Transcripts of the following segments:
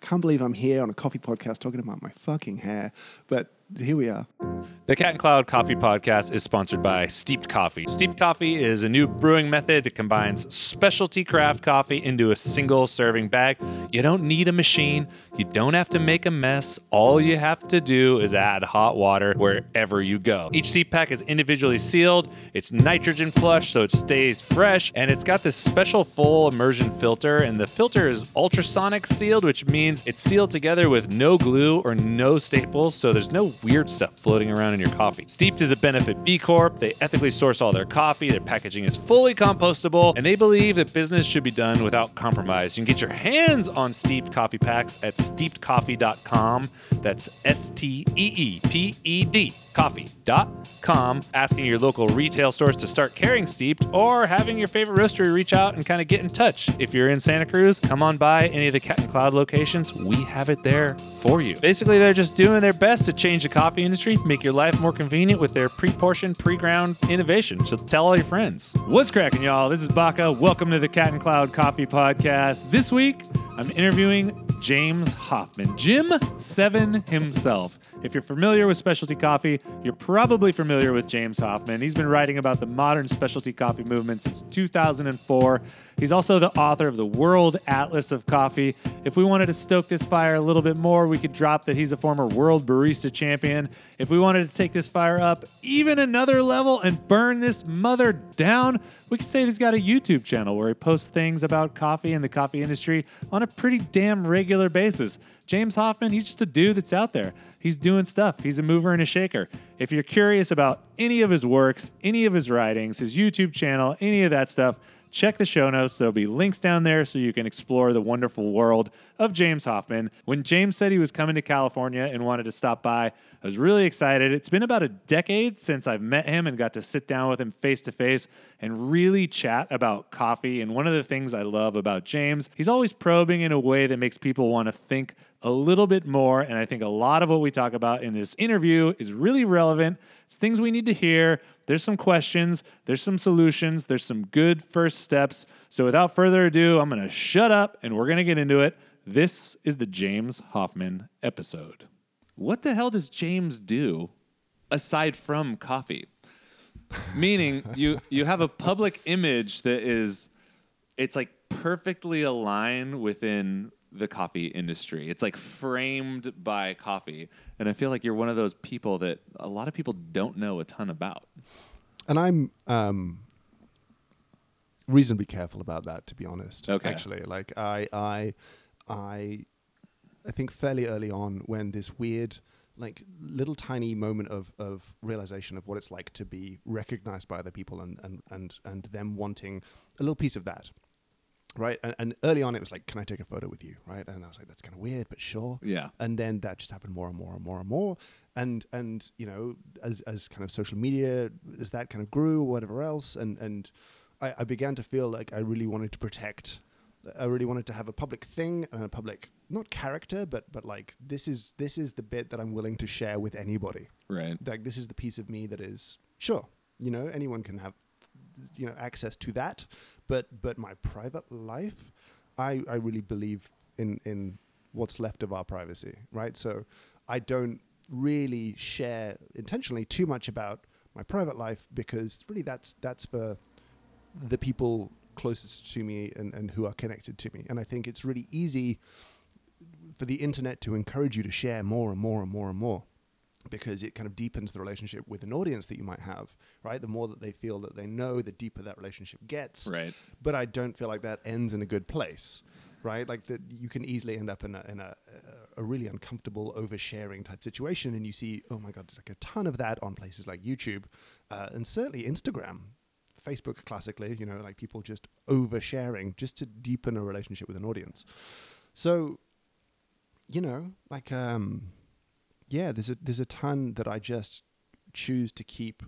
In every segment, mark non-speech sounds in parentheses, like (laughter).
I can't believe I'm here on a coffee podcast talking about my fucking hair. But here we are. The Cat and Cloud Coffee Podcast is sponsored by Steeped Coffee. Steeped Coffee is a new brewing method that combines specialty craft coffee into a single serving bag. You don't need a machine, you don't have to make a mess. All you have to do is add hot water wherever you go. Each steep pack is individually sealed, it's nitrogen flush so it stays fresh, and it's got this special full immersion filter. And the filter is ultrasonic sealed, which means it's sealed together with no glue or no staples, so there's no weird stuff floating around in your coffee. Steeped is a benefit B Corp. They ethically source all their coffee. Their packaging is fully compostable, and they believe that business should be done without compromise. You can get your hands on steeped coffee packs at steepedcoffee.com. That's S T E E P E D coffee.com, asking your local retail stores to start carrying steeped or having your favorite roastery reach out and kind of get in touch. If you're in Santa Cruz, come on by any of the Cat and Cloud locations. We have it there for you. Basically, they're just doing their best to change the coffee industry, make your life more convenient with their pre-portioned, pre-ground innovation. So tell all your friends. What's cracking, y'all? This is Baca. Welcome to the Cat and Cloud Coffee Podcast. This week, I'm interviewing James Hoffmann, Jim Seven himself. If you're familiar with specialty coffee, you're probably familiar with James Hoffmann. He's been writing about the modern specialty coffee movement since 2004. He's also the author of the World Atlas of Coffee. If we wanted to stoke this fire a little bit more, we could drop that he's a former world barista champion. If we wanted to take this fire up even another level and burn this mother down, we could say he's got a YouTube channel where he posts things about coffee and the coffee industry on a pretty damn regular basis. James Hoffmann, he's just a dude that's out there. He's doing stuff. He's a mover and a shaker. If you're curious about any of his works, any of his writings, his YouTube channel, any of that stuff, check the show notes. There'll be links down there so you can explore the wonderful world of James Hoffmann. When James said he was coming to California and wanted to stop by, I was really excited. It's been about a decade since I've met him and got to sit down with him face to face and really chat about coffee. And one of the things I love about James, he's always probing in a way that makes people want to think a little bit more. And I think a lot of what we talk about in this interview is really relevant. It's things we need to hear. There's some questions, there's some solutions, there's some good first steps. So without further ado, I'm going to shut up and we're going to get into it. This is the James Hoffmann episode. What the hell does James do aside from coffee? Meaning you you have a public image that is it's like perfectly aligned within the coffee industry. It's like framed by coffee. And I feel like you're one of those people that a lot of people don't know a ton about. And I'm um, reasonably careful about that, to be honest. Okay. Actually, like I, I, I, I think fairly early on when this weird, like little tiny moment of of realization of what it's like to be recognized by other people and and and and them wanting a little piece of that. Right. And, and early on, it was like, can I take a photo with you? Right. And I was like, that's kind of weird, but sure. Yeah. And then that just happened more and more and more and more. And, and, you know, as, as kind of social media, as that kind of grew, whatever else. And, and I, I began to feel like I really wanted to protect, I really wanted to have a public thing and a public, not character, but, but like, this is, this is the bit that I'm willing to share with anybody. Right. Like, this is the piece of me that is, sure, you know, anyone can have, you know, access to that but but my private life, I I really believe in in what's left of our privacy, right? So I don't really share intentionally too much about my private life because really that's that's for the people closest to me and, and who are connected to me. And I think it's really easy for the internet to encourage you to share more and more and more and more because it kind of deepens the relationship with an audience that you might have, right? The more that they feel that they know, the deeper that relationship gets. Right. But I don't feel like that ends in a good place, right? Like that you can easily end up in a, in a, a really uncomfortable oversharing type situation, and you see, oh my god, like a ton of that on places like YouTube, uh, and certainly Instagram. Facebook classically, you know, like people just oversharing just to deepen a relationship with an audience. So, you know, like um, yeah, there's a there's a ton that I just choose to keep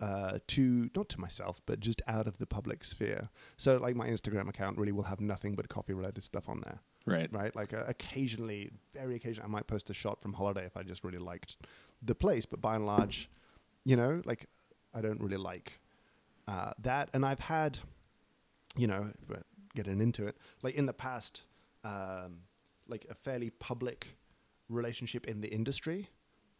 uh, to not to myself, but just out of the public sphere. So like my Instagram account really will have nothing but coffee related stuff on there. Right. Right. Like uh, occasionally, very occasionally, I might post a shot from holiday if I just really liked the place. But by and large, you know, like I don't really like uh, that. And I've had, you know, getting into it, like in the past, um, like a fairly public relationship in the industry,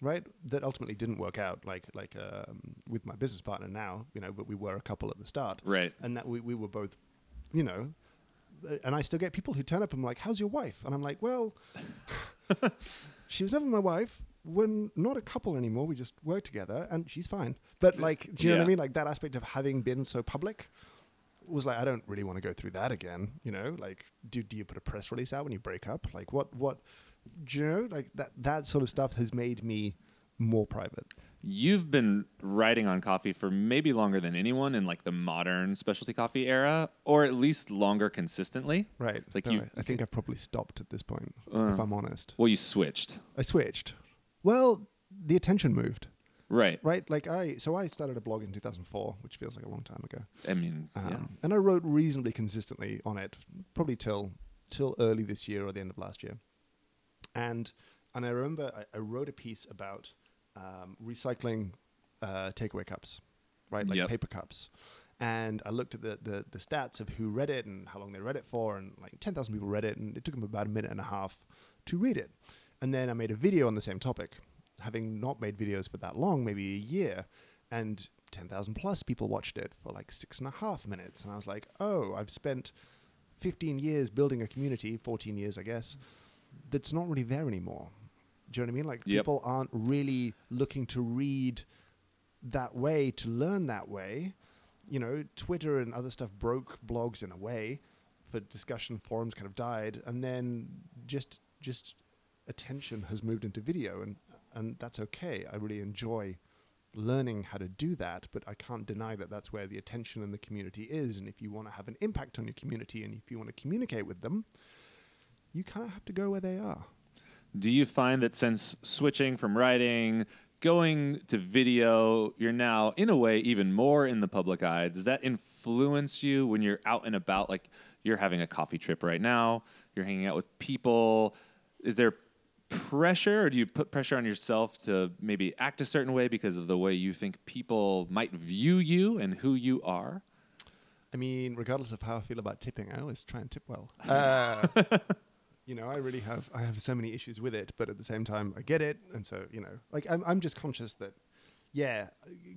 right? That ultimately didn't work out. Like like um, with my business partner now, you know, but we were a couple at the start, Right. and that we we were both, you know. uh, And I still get people who turn up and like, "How's your wife?" And I'm like, "Well, (laughs) she was never my wife. We're not a couple anymore. We just work together, and she's fine." But like, do you know what I mean? Like that aspect of having been so public was like, I don't really want to go through that again. You know, like, do do you put a press release out when you break up? Like, what what? Do you know, like that that sort of stuff has made me more private. You've been writing on coffee for maybe longer than anyone in like the modern specialty coffee era, or at least longer consistently. Right. Like No, you- I- I think I've probably stopped at this point, Uh. if I'm honest. Well, you switched. I switched. Well, the attention moved. Right. Right. Like I, so I started a blog in 2004, which feels like a long time ago. I mean, Um, yeah. And I wrote reasonably consistently on it, probably till till early this year or the end of last year. And and I remember I, I wrote a piece about um, recycling uh, takeaway cups, right, like Yep. paper cups. And I looked at the, the the stats of who read it and how long they read it for, and like 10,000 people read it, and it took them about a minute and a half to read it. And then I made a video on the same topic, having not made videos for that long, maybe a year, and 10,000 plus people watched it for like six and a half minutes. And I was like, oh, I've spent 15 years building a community, 14 years, I guess, that's not really there anymore. Do you know what I mean? Like, Yep. people aren't really looking to read that way, to learn that way. You know, Twitter and other stuff broke blogs in a way for discussion forums kind of died and then just just attention has moved into video and and that's okay i really enjoy learning how to do that but i can't deny that that's where the attention and the community is and if you want to have an impact on your community and if you want to communicate with them you kind of have to go where they are Do you find that since switching from writing, going to video, you're now in a way even more in the public eye? Does that influence you when you're out and about? Like you're having a coffee trip right now, you're hanging out with people. Is there pressure, or do you put pressure on yourself to maybe act a certain way because of the way you think people might view you and who you are? I mean, regardless of how I feel about tipping, I always try and tip well. (laughs) Uh, you know, I really have I have so many issues with it, but at the same time, I get it, and so you know, like I'm I'm just conscious that, yeah,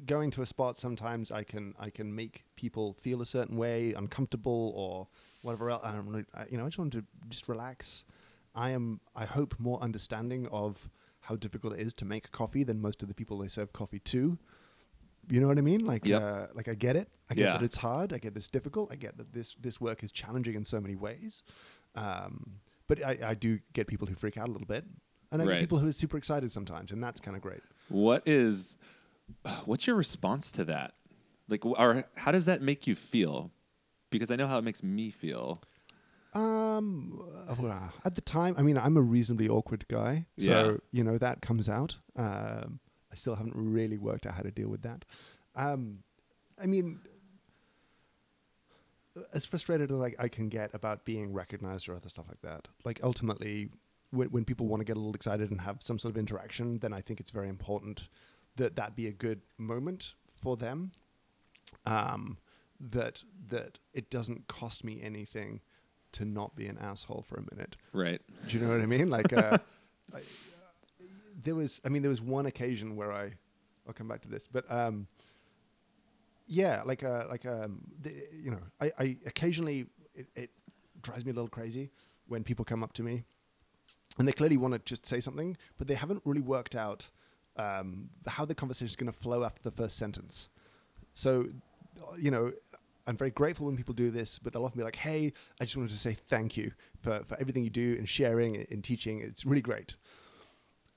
going to a spot sometimes I can I can make people feel a certain way, uncomfortable or whatever else. I don't really, I, you know, I just want to just relax. I am I hope more understanding of how difficult it is to make coffee than most of the people they serve coffee to. You know what I mean? Like, Yep. uh, like I get it. I get Yeah. that it's hard. I get this difficult. I get that this this work is challenging in so many ways. Um, but I, I do get people who freak out a little bit, and I Right. get people who are super excited sometimes, and that's kind of great. What is, (sighs) what's your response to that? Like, wh- or how does that make you feel? Because I know how it makes me feel. Um, uh, well, at the time, I mean, I'm a reasonably awkward guy, so Yeah. you know that comes out. Um, I still haven't really worked out how to deal with that. Um, I mean, as frustrated as I, I can get about being recognized or other stuff like that, like ultimately, when, when people want to get a little excited and have some sort of interaction, then I think it's very important that that be a good moment for them. Um, that that it doesn't cost me anything to not be an asshole for a minute. Right. Do you know what I mean? Like, uh, (laughs) I, there was, I mean, there was one occasion where I, I'll come back to this, but um, yeah, like, uh, like, um, the, you know, I, I occasionally it, it drives me a little crazy when people come up to me, and they clearly want to just say something, but they haven't really worked out um, how the conversation is going to flow after the first sentence. So, you know, I'm very grateful when people do this, but they'll often be like, "Hey, I just wanted to say thank you for, for everything you do in sharing and teaching. It's really great."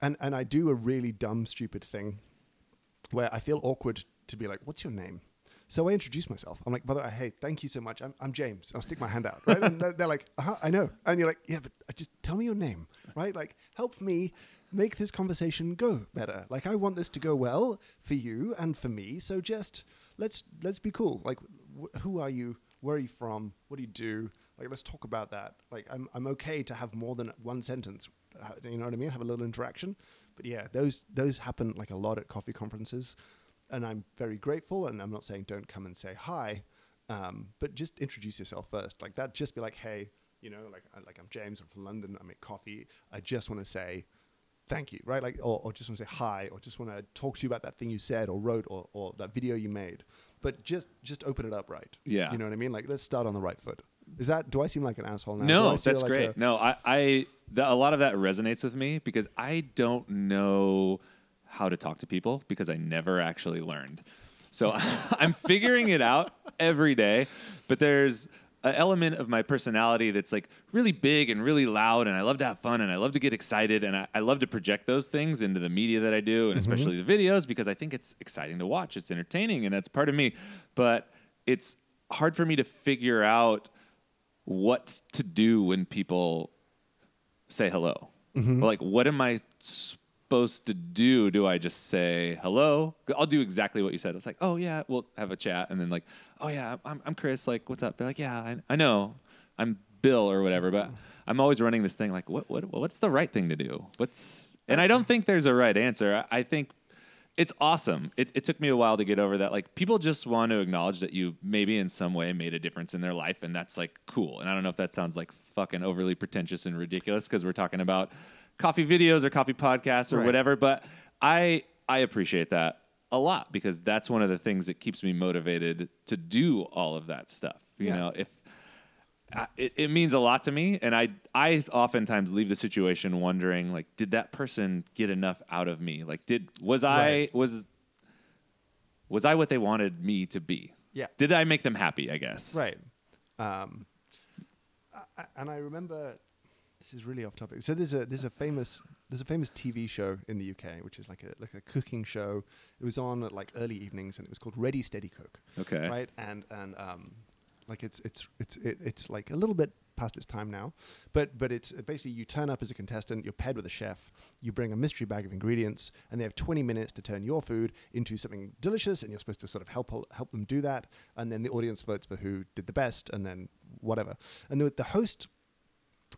And and I do a really dumb, stupid thing where I feel awkward to be like, "What's your name?" So I introduce myself. I'm like, "By the way, hey, thank you so much. I'm, I'm James." I'll stick my hand out, right? and they're, like, "Uh-huh, I know." And you're like, "Yeah, but just tell me your name, right? Like, help me make this conversation go better. Like, I want this to go well for you and for me. So just let's let's be cool. Like, wh- who are you? Where are you from? What do you do? Like, let's talk about that. Like, I'm I'm okay to have more than one sentence. uh, You know what I mean? Have a little interaction. But yeah, those those happen like a lot at coffee conferences, and I'm very grateful. And I'm not saying don't come and say hi, um, but just introduce yourself first. Like that. Just be like, hey, you know, like I- like I'm James, I'm from London, I make coffee. I just want to say thank you, right? Like, or, or just want to say hi, or just want to talk to you about that thing you said or wrote or, or that video you made. But just just open it up right. Yeah. You know what I mean? Like, let's start on the right foot. Is that? Do I seem like an asshole now? No, that's like great. no, I, I the, a lot of that resonates with me because I don't know how to talk to people because I never actually learned. So (laughs) I'm figuring it out every day, but there's an element of my personality that's like really big and really loud, and I love to have fun and I love to get excited, and I, I love to project those things into the media that I do, and mm-hmm. especially the videos because I think it's exciting to watch. It's entertaining, and that's part of me. But it's hard for me to figure out what to do when people say hello. Mm-hmm. Like, what am I supposed to do? Do I just say hello? I'll do exactly what you said. It's like, oh yeah, we'll have a chat, and then like, oh yeah, I'm, I'm Chris. Like, what's up? They're like, yeah, I, I know, I'm Bill or whatever. But I'm always running this thing like, what what what's the right thing to do? What's uh, and I don't think there's a right answer. I I think it's awesome. It, it took me a while to get over that. Like people just want to acknowledge that you maybe in some way made a difference in their life, and that's like cool. And I don't know if that sounds like fucking overly pretentious and ridiculous because we're talking about coffee videos or coffee podcasts or Right. whatever. But I I appreciate that a lot because that's one of the things that keeps me motivated to do all of that stuff. You Yeah. know, if I- it, it means a lot to me and I, I oftentimes leave the situation wondering like did that person get enough out of me like did was i was was i what they wanted me to be Yeah. did i make them happy i guess Right. Um, and I remember this is really off topic. So there's a there's a famous there's a famous TV show in the UK which is like a like a cooking show. It was on at like early evenings and it was called Ready Steady Cook. Okay. Right. And and um, like it's it's it's it, it's like a little bit past its time now, but but it's uh, basically you turn up as a contestant, you're paired with a chef, you bring a mystery bag of ingredients, and they have 20 minutes to turn your food into something delicious, and you're supposed to sort of help help them do that, and then the audience votes for who did the best, and then whatever. And the, the host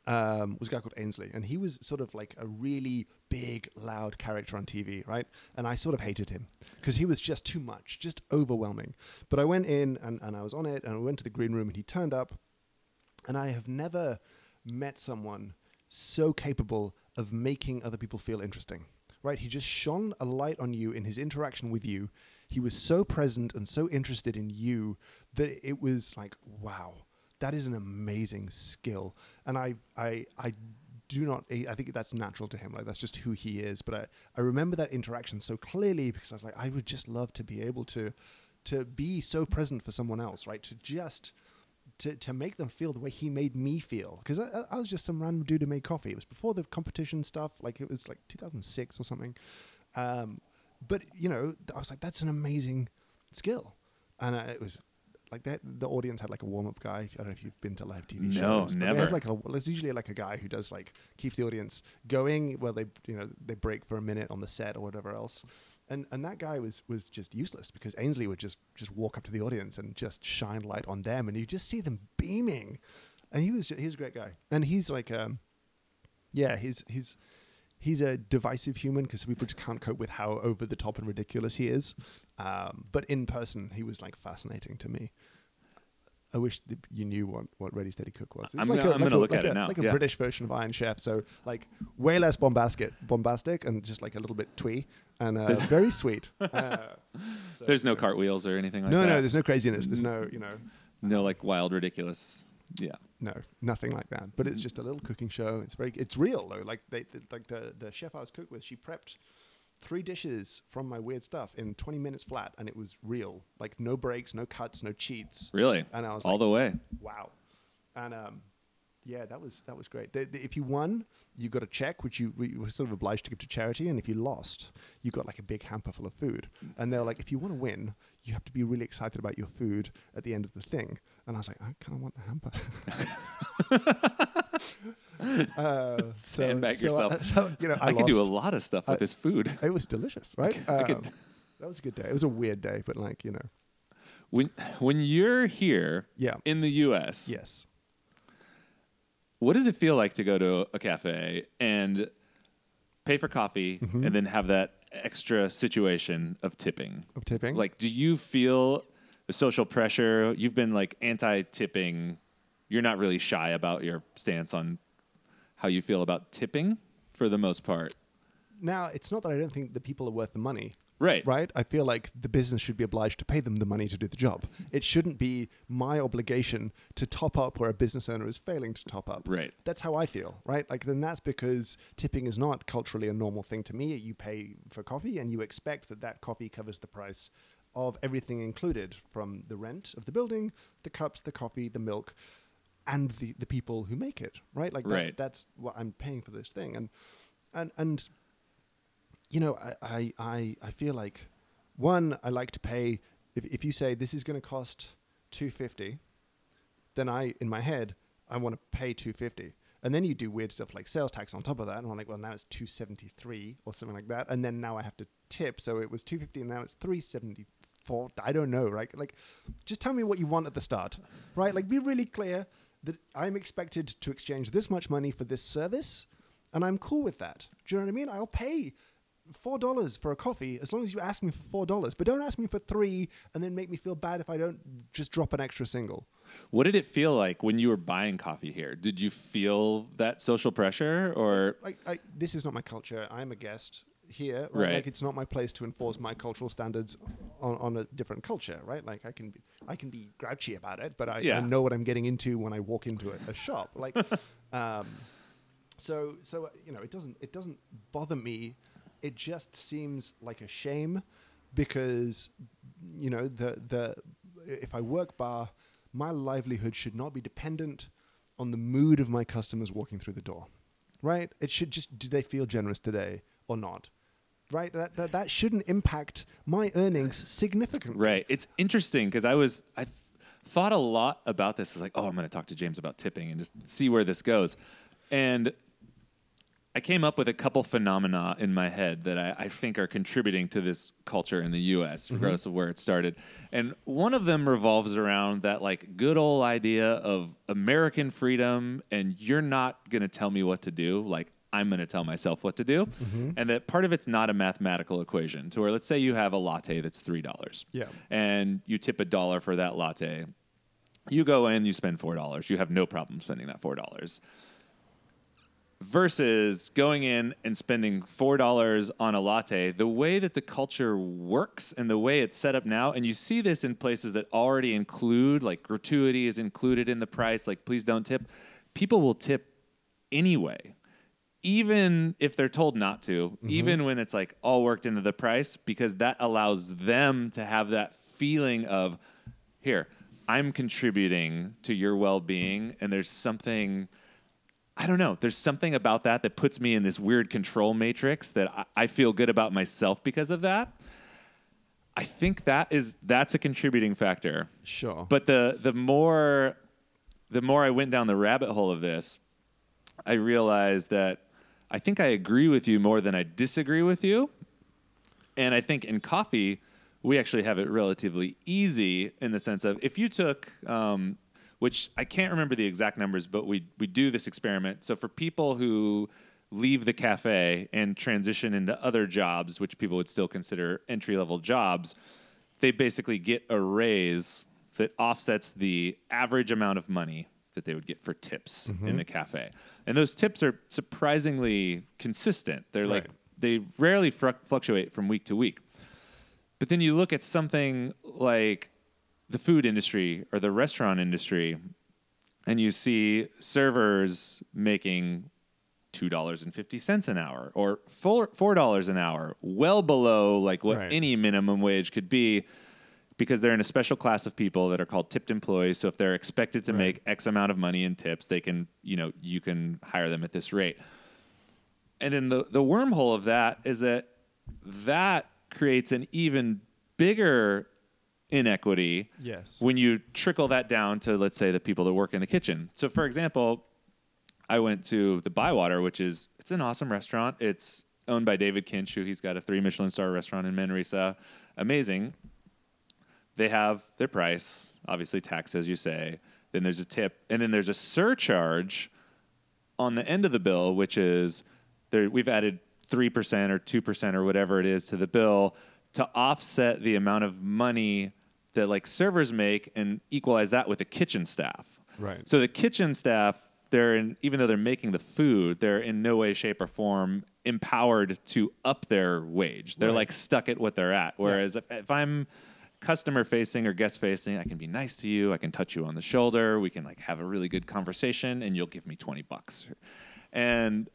um, was a guy called Ainsley, and he was sort of like a really big, loud character on TV, right? And I sort of hated him because he was just too much, just overwhelming. But I went in and, and I was on it, and I went to the green room, and he turned up, and I have never met someone so capable of making other people feel interesting. Right? He just shone a light on you in his interaction with you. He was so present and so interested in you that it was like, wow, that is an amazing skill. And I, I, I do not. I think that's natural to him. Like that's just who he is. But I, I remember that interaction so clearly because I was like, I would just love to be able to, to be so present for someone else. Right? To just to, to make them feel the way he made me feel. Because I, I was just some random dude who made coffee. It was before the competition stuff. Like it was like 2006 or something. Um, but you know, I was like, that's an amazing skill, and uh, it was like that. The audience had like a warm up guy. I don't know if you've been to live TV No, shows. They never. have like a, there's usually like a guy who does like keeps the audience going. Well, they you know they break for a minute on the set or whatever else. And, and that guy was, was just useless because Ainsley would just, just walk up to the audience and just shine light on them, and you just see them beaming. And he was ju- he's a great guy, and he's like um, yeah, he's he's he's a divisive human because people just can't cope with how over the top and ridiculous he is. Um, but in person, he was like fascinating to me. I wish that you knew what, what Ready Steady Cook was. It's I'm like gonna- a, I'm like gonna a, look like at a, it now, Like a yeah. British version of Iron Chef, so like way less bombastic, bombastic, and just like a little bit twee and uh, (laughs) very sweet. Uh, (laughs) so, there's no cartwheels or anything like No, that no, there's no craziness. There's no, you know, no like wild ridiculous yeah No, nothing like that. But it's just a little cooking show. It's very, it's real though. Like they, th- like the the chef I was cooked with, she prepped three dishes from my weird stuff in 20 minutes flat, and it was real. Like no breaks, no cuts, no cheats. really And I was all like, the way wow. And um, yeah, that was that was great. The, the, if you won, you got a check, which you we were sort of obliged to give to charity, and if you lost, you got like a big hamper full of food. And they're like, if you want to win, you have to be really excited about your food at the end of the thing. And I was like, I kind of want the hamper. (laughs) uh, (laughs) so- Sandbag so, yourself. uh, so, you know, I, i, can do a lot of stuff with this food It was delicious, right? Um, that was a good day. It was a weird day, but like you know, when when you're here yeah, in the us yes. What does it feel like to go to a cafe and pay for coffee Mm-hmm. and then have that extra situation of tipping Of tipping, like do you feel the social pressure you've been like anti-tipping you're not really shy about your stance on how you feel about tipping for the most part. Now, it's not that I don't think the people are worth the money. Right. Right? I feel like the business should be obliged to pay them the money to do the job. It shouldn't be my obligation to top up where a business owner is failing to top up. Right. That's how I feel, right? Like then that's because tipping is not culturally a normal thing to me. You pay for coffee and you expect that that coffee covers the price of everything included from the rent of the building, the cups, the coffee, the milk, and the, the people who make it, right? Like that's, Right. that's what I'm paying for this thing. And and and you know, I, I, I, feel like one, I like to pay if, if you say this is going to cost 250, then I in my head I want to pay 250. And then you do weird stuff like sales tax on top of that, and I'm like, well, now it's 273 or something like that, and then now I have to tip, so it was 250, and now it's 374. I don't know, right? Like, just tell me what you want at the start, right? Like, be really clear that I'm expected to exchange this much money for this service, and I'm cool with that. Do you know what I mean? I'll pay four dollars for a coffee as long as you ask me for four dollars, but don't ask me for three and then make me feel bad if I don't just drop an extra single. What did it feel like when you were buying coffee here? Did you feel that social pressure or Like, I, this is not my culture. I'm a guest here. Right. Like, it's not my place to enforce my cultural standards on, on a different culture, right? Like, I can be, I can be grouchy about it, but I, Yeah. I know what I'm getting into when I walk into a, a shop. Like, (laughs) um, so so you know, it doesn't it doesn't bother me. It just seems like a shame because you know the the if I work bar, my livelihood should not be dependent on the mood of my customers walking through the door. Right? It should just do they feel generous today or not? Right? That that, that shouldn't impact my earnings significantly. Right. It's interesting because I was I thought a lot about this. I was like, oh, I'm going to talk to James about tipping and just see where this goes. And I came up with a couple phenomena in my head that I, I think are contributing to this culture in the U.S., mm-hmm. regardless of where it started. And one of them revolves around that like good old idea of American freedom, and you're not going to tell me what to do. Like I'm going to tell myself what to do, mm-hmm. and that part of it's not a mathematical equation. To where let's say you have a latte that's three dollars, Yeah. and you tip a dollar for that latte. You go in, you spend four dollars. You have no problem spending that four dollars versus going in and spending four dollars on a latte the way that the culture works and the way it's set up now and you see this in places that already include like gratuity is included in the price like please don't tip people will tip anyway even if they're told not to mm-hmm. even when it's like all worked into the price because that allows them to have that feeling of here i'm contributing to your well-being and there's something I don't know. There's something about that that puts me in this weird control matrix that I, I feel good about myself because of that. I think that is that's a contributing factor. Sure. But the the more the more I went down the rabbit hole of this, I realized that I think I agree with you more than I disagree with you. And I think in coffee, we actually have it relatively easy in the sense of if you took, um, which I can't remember the exact numbers, but we we do this experiment. So for people who leave the cafe and transition into other jobs, which people would still consider entry level jobs, they basically get a raise that offsets the average amount of money that they would get for tips in mm-hmm. the cafe. And those tips are surprisingly consistent. They're like they rarely fru- fluctuate from week to week. But then you look at something like the food industry or the restaurant industry, and you see servers making two dollars and fifty cents an hour or four four dollars an hour, well below like what Right. any minimum wage could be, because they're in a special class of people that are called tipped employees. So if they're expected to Right. make X amount of money in tips, they can you know you can hire them at this rate. And then the the wormhole of that is that that creates an even bigger inequity yes. when you trickle that down to let's say the people that work in the kitchen. So for example, I went to the Bywater, which is it's an awesome restaurant. It's owned by David Kinch, who he's got a three Michelin star restaurant in Manresa. Amazing. They have their price, obviously tax as you say. Then there's a tip, and then there's a surcharge on the end of the bill, which is there, we've added 3% or 2% or whatever it is to the bill to offset the amount of money that like servers make and equalize that with the kitchen staff. Right. So the kitchen staff, they're in, even though they're making the food, they're in no way, shape, or form empowered to up their wage. They're Right. like stuck at what they're at. Whereas if, if I'm customer facing or guest facing, I can be nice to you. I can touch you on the shoulder. We can like have a really good conversation, and you'll give me twenty bucks. And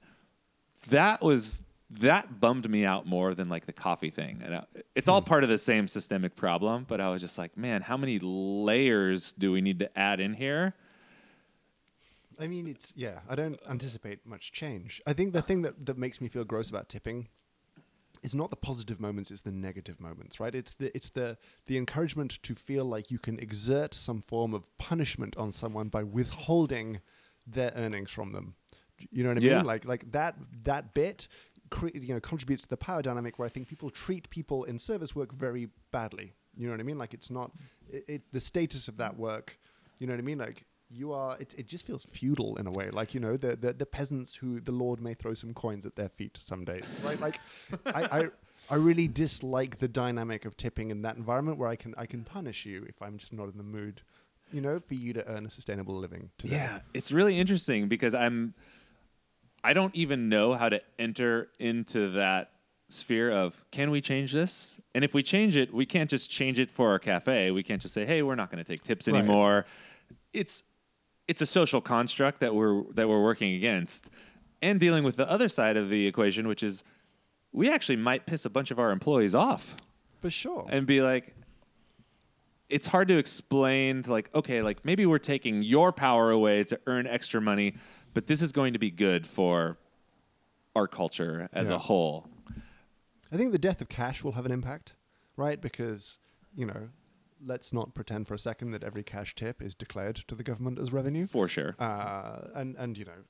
that was that bummed me out more than like the coffee thing. And I, it's all hmm. part of the same systemic problem. But I was just like, man, how many layers do we need to add in here? I mean, it's yeah. I don't anticipate much change. I think the thing that that makes me feel gross about tipping is not the positive moments; it's the negative moments, right? It's the it's the the encouragement to feel like you can exert some form of punishment on someone by withholding their earnings from them. You know what I Yeah. mean? Like like that that bit. Cre- you know, contributes to the power dynamic where I think people treat people in service work very badly. You know what I mean? Like it's not it, it the status of that work. You know what I mean? Like you are it, it just feels feudal in a way like you know the, the the peasants who the lord may throw some coins at their feet some days right like (laughs) I, I i really dislike the dynamic of tipping in that environment where i can i can punish you if i'm just not in the mood you know for you to earn a sustainable living today. Yeah, it's really interesting because I'm I don't even know how to enter into that sphere of can we change this? And if we change it, we can't just change it for our cafe. We can't just say, "Hey, we're not going to take tips Right. anymore." It's it's a social construct that we're that we're working against and dealing with the other side of the equation, which is we actually might piss a bunch of our employees off for sure and be like it's hard to explain to like okay like maybe we're taking your power away to earn extra money but this is going to be good for our culture as Yeah. a whole I think the death of cash will have an impact, right? Because, you know, let's not pretend for a second that every cash tip is declared to the government as revenue. for sure Uh, and, and, you know,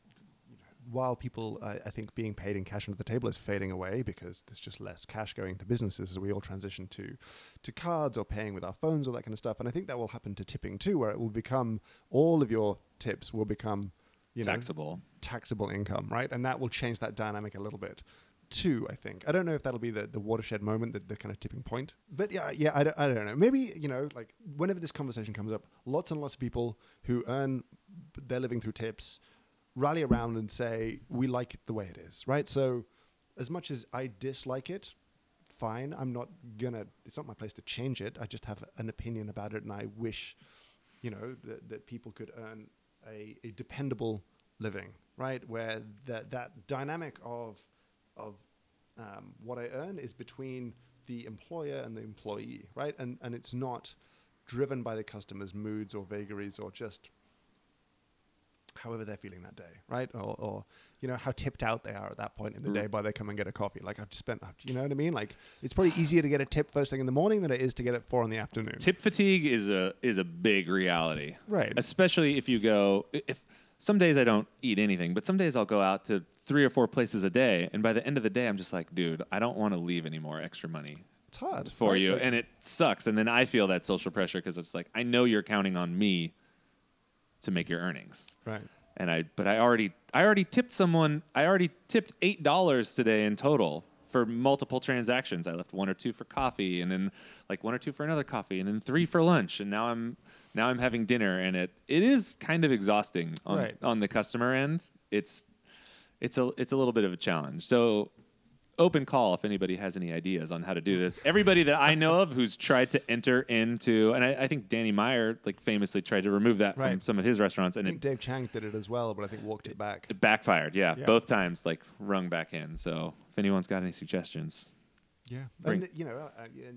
while people, I I think, being paid in cash under the table is fading away because there's just less cash going to businesses as we all transition to, to cards or paying with our phones, all that kind of stuff. And I think that will happen to tipping too, where it will become all of your tips will become, you know, taxable taxable income, right? And that will change that dynamic a little bit too, I think. I don't know if that'll be the, the watershed moment, the, the kind of tipping point. But yeah, yeah, I don't, I don't know. Maybe, you know, like whenever this conversation comes up, lots and lots of people who earn their living through tips rally around and say, we like it the way it is, right? So as much as I dislike it, fine. I'm not gonna, it's not my place to change it. I just have an opinion about it and I wish, you know, that, that people could earn a, a dependable living, right? Where that, that dynamic of, of um, what I earn is between the employer and the employee, right? And, and it's not driven by the customer's moods or vagaries or just however they're feeling that day, right? Or, or you know how tipped out they are at that point in the Mm. day by they come and get a coffee. Like I've just spent, you know what I mean? Like it's probably easier to get a tip first thing in the morning than it is to get it four in the afternoon. tip fatigue is a is a big reality Right. especially if you go if some days I don't eat anything, but some days I'll go out to three or four places a day, and by the end of the day, I'm just like, dude, I don't want to leave any more extra money It's hard for right? you, Like- and it sucks. And then I feel that social pressure because it's like I know you're counting on me to make your earnings, right. and I but I already I already tipped someone. I already tipped eight dollars today in total for multiple transactions. I left one or two for coffee, and then like one or two for another coffee, and then three for lunch, and now I'm now I'm having dinner, and it it is kind of exhausting on Right. on the customer end. It's it's a it's a little bit of a challenge. So open call if anybody has any ideas on how to do this. Everybody that I know of who's tried to enter into, and I, I think Danny Meyer like famously tried to remove that from Right. some of his restaurants, I and think it, Dave Chang did it as well, but I think walked it back. it backfired. Yeah, Yeah. both times like rung back in. So if anyone's got any suggestions, Yeah, Bring- and you know, uh, yeah,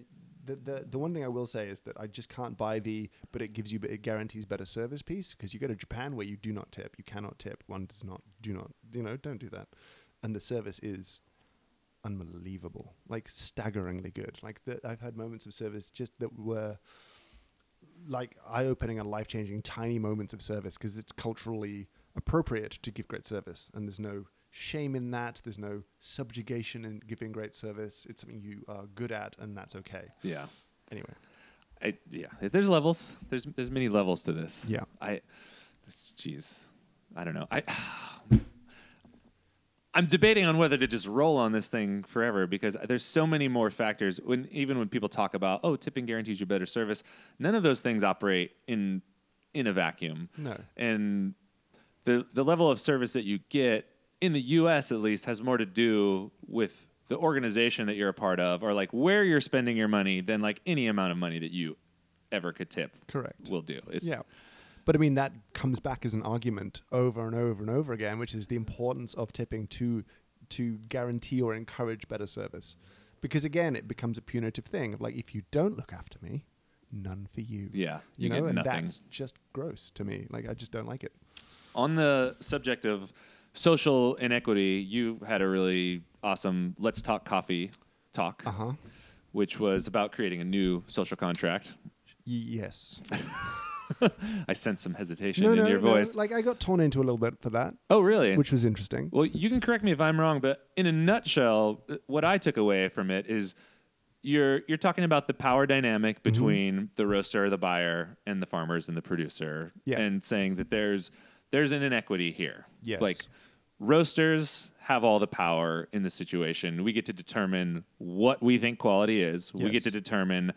the, the the one thing I will say is that I just can't buy the, but it gives you, it guarantees better service piece because you go to Japan where you do not tip, you cannot tip. One does not, do not, you know, don't do that, and the service is unbelievable, like staggeringly good. Like the, I've had moments of service just that were like eye-opening and life-changing tiny moments of service because it's culturally appropriate to give great service and there's no shame in that there's no subjugation in giving great service it's something you are good at and that's okay yeah, anyway I, yeah. There's levels. There's there's many levels to this. yeah I, jeez, I don't know. I, (sighs) I'm debating on whether to just roll on this thing forever because there's so many more factors. When even when people talk about oh tipping guarantees you better service, none of those things operate in in a vacuum. No. And the the level of service that you get in the US at least has more to do with the organization that you're a part of or like where you're spending your money than like any amount of money that you ever could tip Correct. will do. It's Yeah. But I mean, that comes back as an argument over and over and over again, which is the importance of tipping to to guarantee or encourage better service. Because again, it becomes a punitive thing of like, if you don't look after me, none for you. Yeah, You, you know, get and nothing. that's just gross to me. Like, I just don't like it. On the subject of social inequity, you had a really awesome Let's Talk Coffee talk, Uh huh. which was about creating a new social contract. yes. (laughs) (laughs) I sense some hesitation in your voice. Like, I got torn into a little bit for that, oh, really? which was interesting. Well, you can correct me if I'm wrong, but in a nutshell, uh, what I took away from it is you're you're talking about the power dynamic Mm-hmm. between the roaster, the buyer, and the farmers and the producer, Yeah. and saying that there's there's an inequity here. Yes. Like roasters have all the power in the situation. We get to determine what we think quality is. We get to determine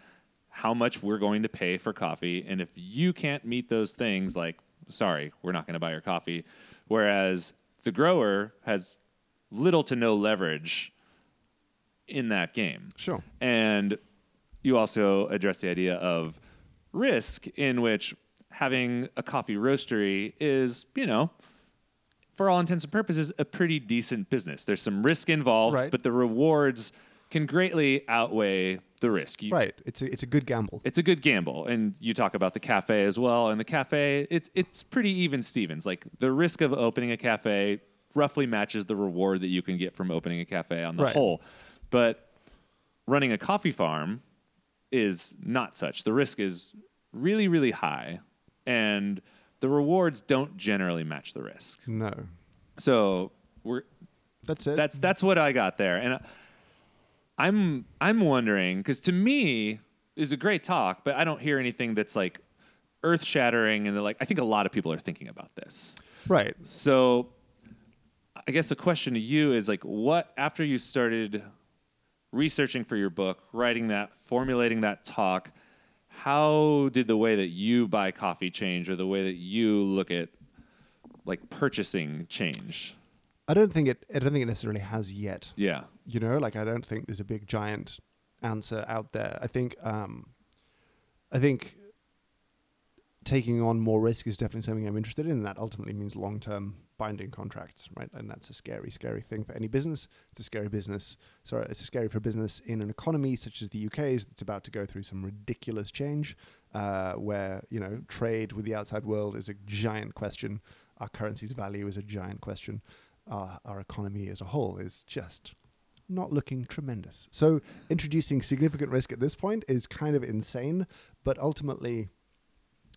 how much we're going to pay for coffee. And if you can't meet those things, like, sorry, we're not going to buy your coffee. Whereas the grower has little to no leverage in that game. Sure. And you also address the idea of risk, in which having a coffee roastery is, you know, for all intents and purposes, a pretty decent business. There's some risk involved, Right. but the rewards can greatly outweigh the risk. You- Right. It's a, it's a good gamble. It's a good gamble, and you talk about the cafe as well. And the cafe, it's it's pretty even Stevens. Like the risk of opening a cafe roughly matches the reward that you can get from opening a cafe on the Right. whole. But running a coffee farm is not such. The risk is really really high, and the rewards don't generally match the risk. No. So we're That's it. that's that's what I got there, and I'm I'm wondering because to me is a great talk, but I don't hear anything that's like earth shattering, and they're like I think a lot of people are thinking about this. right. So I guess a question to you is like, what after you started researching for your book, writing that, formulating that talk, how did the way that you buy coffee change, or the way that you look at like purchasing change? I don't think it. I don't think it necessarily has yet. Yeah. You know, like I don't think there's a big giant answer out there. I think. Um, I think taking on more risk is definitely something I'm interested in. And that ultimately means long-term binding contracts, right? And that's a scary, scary thing for any business. It's a scary business. Sorry, it's a scary for business in an economy such as the UK's that's about to go through some ridiculous change, uh, where you know trade with the outside world is a giant question. Our currency's value is a giant question. Our economy as a whole is just not looking tremendous. So introducing significant risk at this point is kind of insane, but ultimately,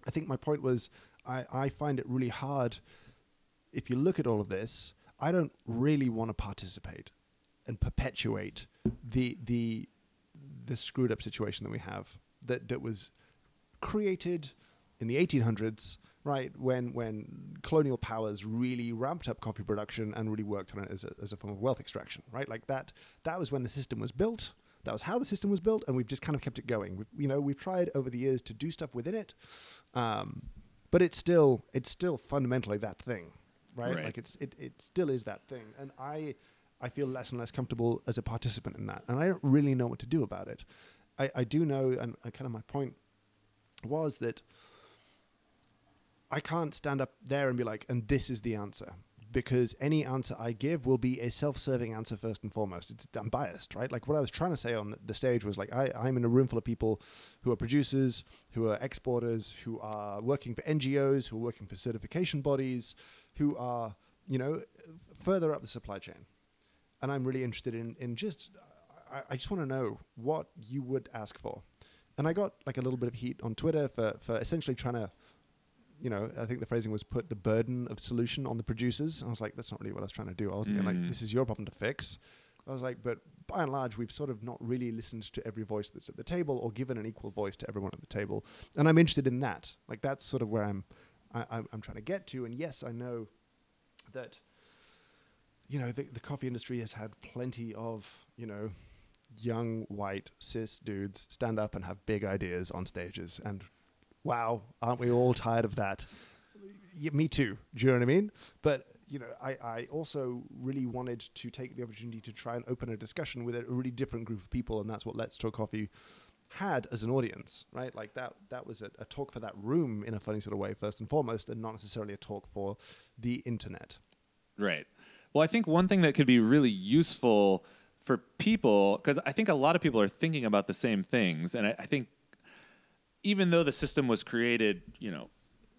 I think my point was I, I find it really hard. If you look at all of this, I don't really want to participate and perpetuate the the the screwed up situation that we have that that was created in the 1800s, right when when colonial powers really ramped up coffee production and really worked on it as a, as a form of wealth extraction, right? Like that that was when the system was built. That was how the system was built, and we've just kind of kept it going. We've, you know, we've tried over the years to do stuff within it, um, but it's still it's still fundamentally that thing, right? Right. Like it's it, it still is that thing, and I I feel less and less comfortable as a participant in that, and I don't really know what to do about it. I, I do know, and uh, kind of my point was that I can't stand up there and be like, and this is the answer. Because any answer I give will be a self-serving answer first and foremost. It's, I'm biased, right? Like what I was trying to say on the stage was like, I, I'm in a room full of people who are producers, who are exporters, who are working for NGOs, who are working for certification bodies, who are, you know, further up the supply chain. And I'm really interested in, in just, I, I just want to know what you would ask for. And I got like a little bit of heat on Twitter for, for essentially trying to you know, I think the phrasing was put the burden of solution on the producers. I was like, that's not really what I was trying to do. I wasn't being like, Mm. this is your problem to fix. I was like, but by and large, we've sort of not really listened to every voice that's at the table or given an equal voice to everyone at the table. And I'm interested in that. Like, that's sort of where I'm, I, I'm, I'm trying to get to. And yes, I know that, you know, the, the coffee industry has had plenty of, you know, young white cis dudes stand up and have big ideas on stages and Wow, aren't we all tired of that? Yeah, me too. Do you know what I mean? But you know, I, I also really wanted to take the opportunity to try and open a discussion with a really different group of people, and that's what Let's Talk Coffee had as an audience, right? Like that that was a, a talk for that room in a funny sort of way, first and foremost, and not necessarily a talk for the internet. Right. Well, I think one thing that could be really useful for people, because I think a lot of people are thinking about the same things, and I, I think even though the system was created, you know,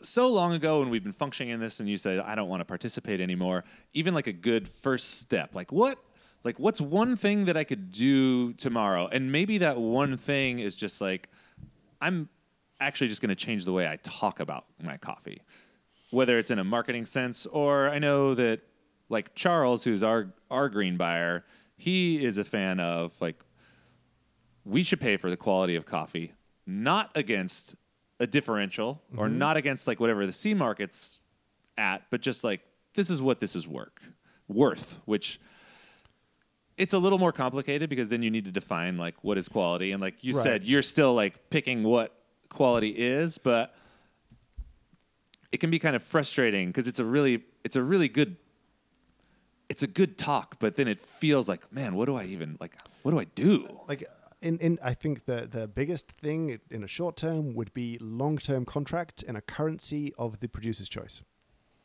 so long ago and we've been functioning in this and you said i don't want to participate anymore even like a good first step like what like what's one thing that i could do tomorrow? And maybe that one thing is just like i'm actually just going to change the way i talk about my coffee. Whether it's in a marketing sense or i know that like charles who's our our green buyer he is a fan of like we should pay for the quality of coffee not against a differential or mm-hmm. not against like whatever the C market's at, but just like this is what this is work worth, which it's a little more complicated because then you need to define like what is quality and like you Right. said you're still like picking what quality is, but it can be kind of frustrating because it's a really it's a really good it's a good talk, but then it feels like, man, what do I even like what do I do? like in, in I think the the biggest thing in a short term would be long term contracts in a currency of the producer's choice.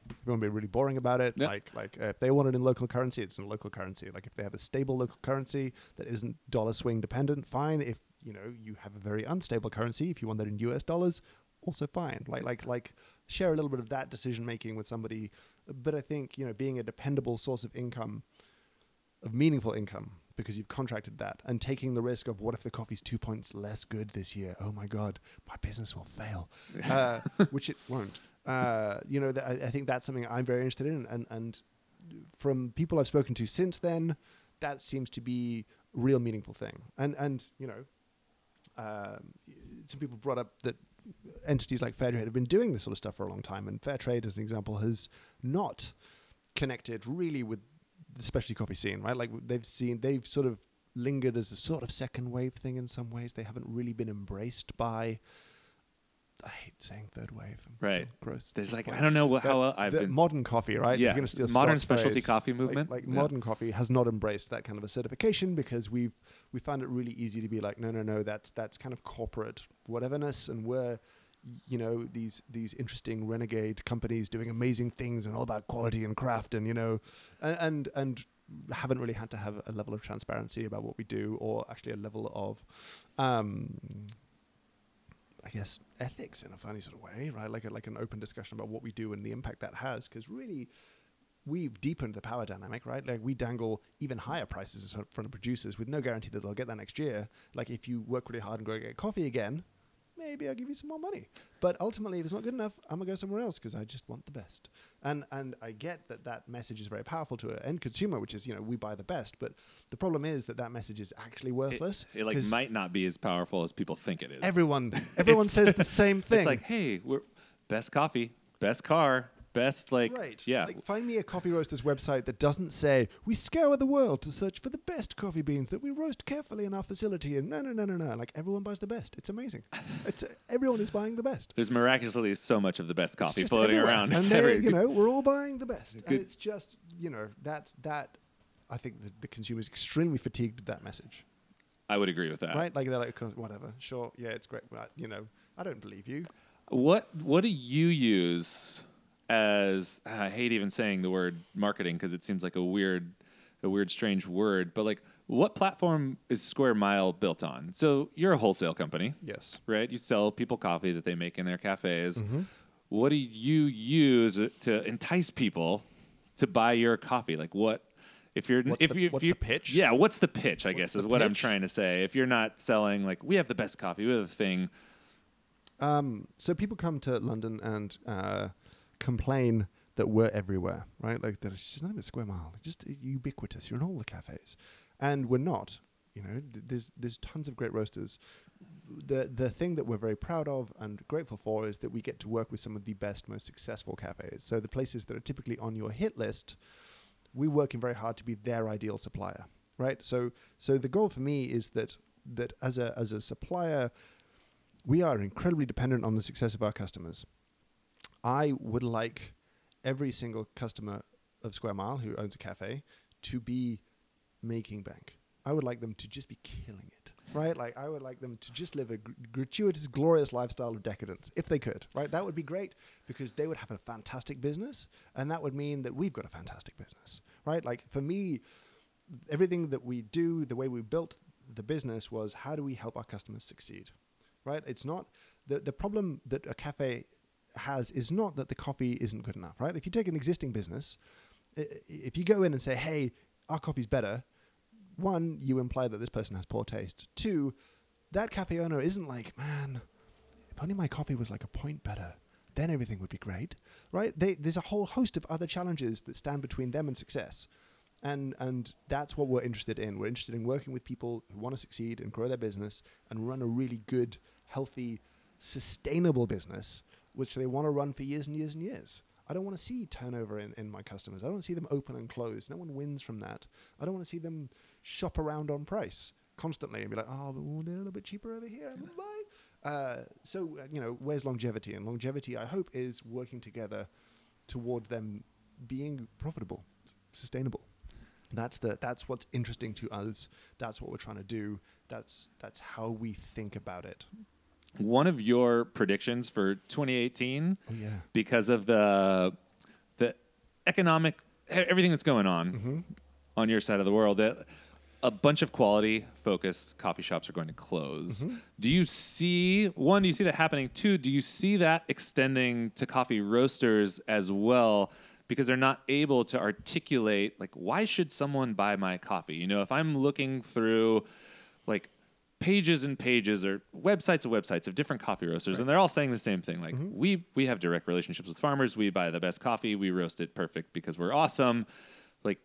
If you want to be really boring about it, Yeah. like like uh, if they want it in local currency, it's in local currency. Like if they have a stable local currency that isn't dollar swing dependent, fine. If you know you have a very unstable currency, if you want that in US dollars, also fine. Like like like share a little bit of that decision making with somebody. But I think you know being a dependable source of income of meaningful income because you've contracted that and taking the risk of what if the coffee's two points less good this year? Oh my God, my business will fail, (laughs) uh, which it won't. Uh, you know, that I, I think that's something I'm very interested in. And, and from people I've spoken to since then, that seems to be a real meaningful thing. And, and you know, um, some people brought up that entities like Fairtrade have been doing this sort of stuff for a long time. And Fairtrade, as an example, has not connected really with the specialty coffee scene, right? Like they've seen, they've sort of lingered as a sort of second wave thing in some ways. They haven't really been embraced by. I hate saying third wave. Right. Gross. There's like Like, I don't know what, how uh, I've the been modern coffee, right? Yeah, You're gonna steal modern Scott's specialty phrase. coffee Like- movement. Like, Yeah. modern coffee has not embraced that kind of a certification because we've we found it really easy to be like, no, no, no, that's that's kind of corporate whateverness, and we're you know these these interesting renegade companies doing amazing things and all about quality and craft and you know and and, and haven't really had to have a level of transparency about what we do or actually a level of um I guess ethics in a funny sort of way, right? Like a, like an open discussion about what we do and the impact that has. Because really, we've deepened the power dynamic, right? Like we dangle even higher prices front of producers with no guarantee that they'll get that next year. Like if you work really hard and go get coffee again, maybe I'll give you some more money. But ultimately, if it's not good enough, I'm gonna go somewhere else because I just want the best. And and I get that that message is very powerful to an end consumer, which is you know we buy the best. But the problem is that that message is actually worthless. it like 'cause might not be as powerful as people think it is. everyone (laughs) everyone says the (laughs) same thing. It's like, hey, we're best coffee, best car, best like Right. yeah. Like, find me a coffee roaster's website that doesn't say we scour the world to search for the best coffee beans that we roast carefully in our facility. And no, no, no, no, no. Like everyone buys the best. It's amazing. it's uh, everyone is buying the best. There's miraculously so much of the best coffee floating everywhere. around. (laughs) and It's they, every- you know, we're all buying the best. And it's just you know that that I think the, the consumer is extremely fatigued with that message. I would agree with that. Right? Like they're like, whatever, sure, yeah, it's great, but you know, I don't believe you. What what do you use as I hate even saying the word marketing because it seems like a weird a weird strange word, but like what platform is Square Mile built on? So you're a wholesale company, Yes. right? You sell people coffee that they make in their cafes. Mm-hmm. What do you use to entice people to buy your coffee? Like what if you're What's if the- you if you the pitch? Yeah, what's the pitch? I What's guess is what I'm trying to say. If you're not selling like we have the best coffee, we have the thing. Um, so people come to London and uh, complain that we're everywhere, right? Like there's just nothing but square mile, just ubiquitous. You're in all the cafes, and we're not. You know, th- there's there's tons of great roasters. The the thing that we're very proud of and grateful for is that we get to work with some of the best, most successful cafes. So the places that are typically on your hit list, we're working very hard to be their ideal supplier, right? So so the goal for me is that that as a as a supplier, we are incredibly dependent on the success of our customers. I would like every single customer of Square Mile who owns a cafe to be making bank. I would like them to just be killing it, right? Like I would like them to just live a gr- gratuitous, glorious lifestyle of decadence, if they could, right? That would be great because they would have a fantastic business, and that would mean that we've got a fantastic business, right? Like for me, everything that we do, the way we built the business was how do we help our customers succeed, right? It's not the the problem that a cafe has is not that the coffee isn't good enough, right? If you take an existing business, if you go in and say, "Hey, our coffee's better," one, you imply that this person has poor taste. Two, that cafe owner isn't like, "Man, if only my coffee was like a point better." Then everything would be great, right? They, there's a whole host of other challenges that stand between them and success and and that's what we're interested in. We're interested in working with people who want to succeed and grow their business and run a really good, healthy, sustainable business, which they want to run for years and years and years. I don't want to see turnover in, in my customers. I don't want to see them open and close. No one wins from that. I don't want to see them shop around on price constantly and be like, oh, they're a little bit cheaper over here. Uh, so, uh, you know, where's longevity? And longevity, I hope, is working together toward them being profitable, sustainable. That's the that's what's interesting to us. That's what we're trying to do. That's that's how we think about it. One of your predictions for 2018 Oh yeah. because of the the economic everything that's going on Mm-hmm. on your side of the world that a bunch of quality focused coffee shops are going to close. Mm-hmm. Do you see one do you see that happening? Two, do you see that extending to coffee roasters as well because they're not able to articulate like why should someone buy my coffee? You know, if I'm looking through like pages and pages or websites and websites of different coffee roasters and they're all saying the same thing like Mm-hmm. we we have direct relationships with farmers. We buy the best coffee. We roast it perfect because we're awesome. Like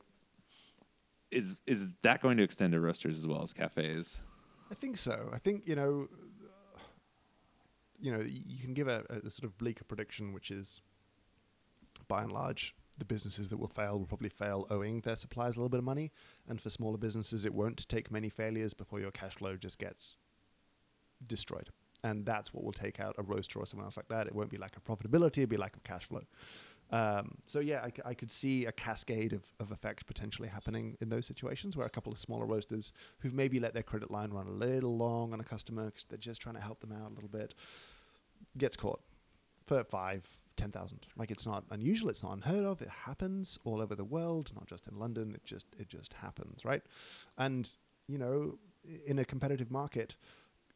is is that going to extend to roasters as well as cafes? I think so. I think you know, you know, you can give a, a sort of bleaker prediction, which is, by and large, the businesses that will fail will probably fail owing their suppliers a little bit of money, and for smaller businesses, it won't take many failures before your cash flow just gets destroyed. And that's what will take out a roaster or someone else like that. It won't be lack of profitability; it'll be lack of cash flow. Um, so yeah, I could see a cascade of, of effects potentially happening in those situations where a couple of smaller roasters who've maybe let their credit line run a little long on a customer because they're just trying to help them out a little bit gets caught for five, ten thousand. Like it's not unusual, it's not unheard of. It happens all over the world, not just in London. It just it just happens, right? And you know, in a competitive market,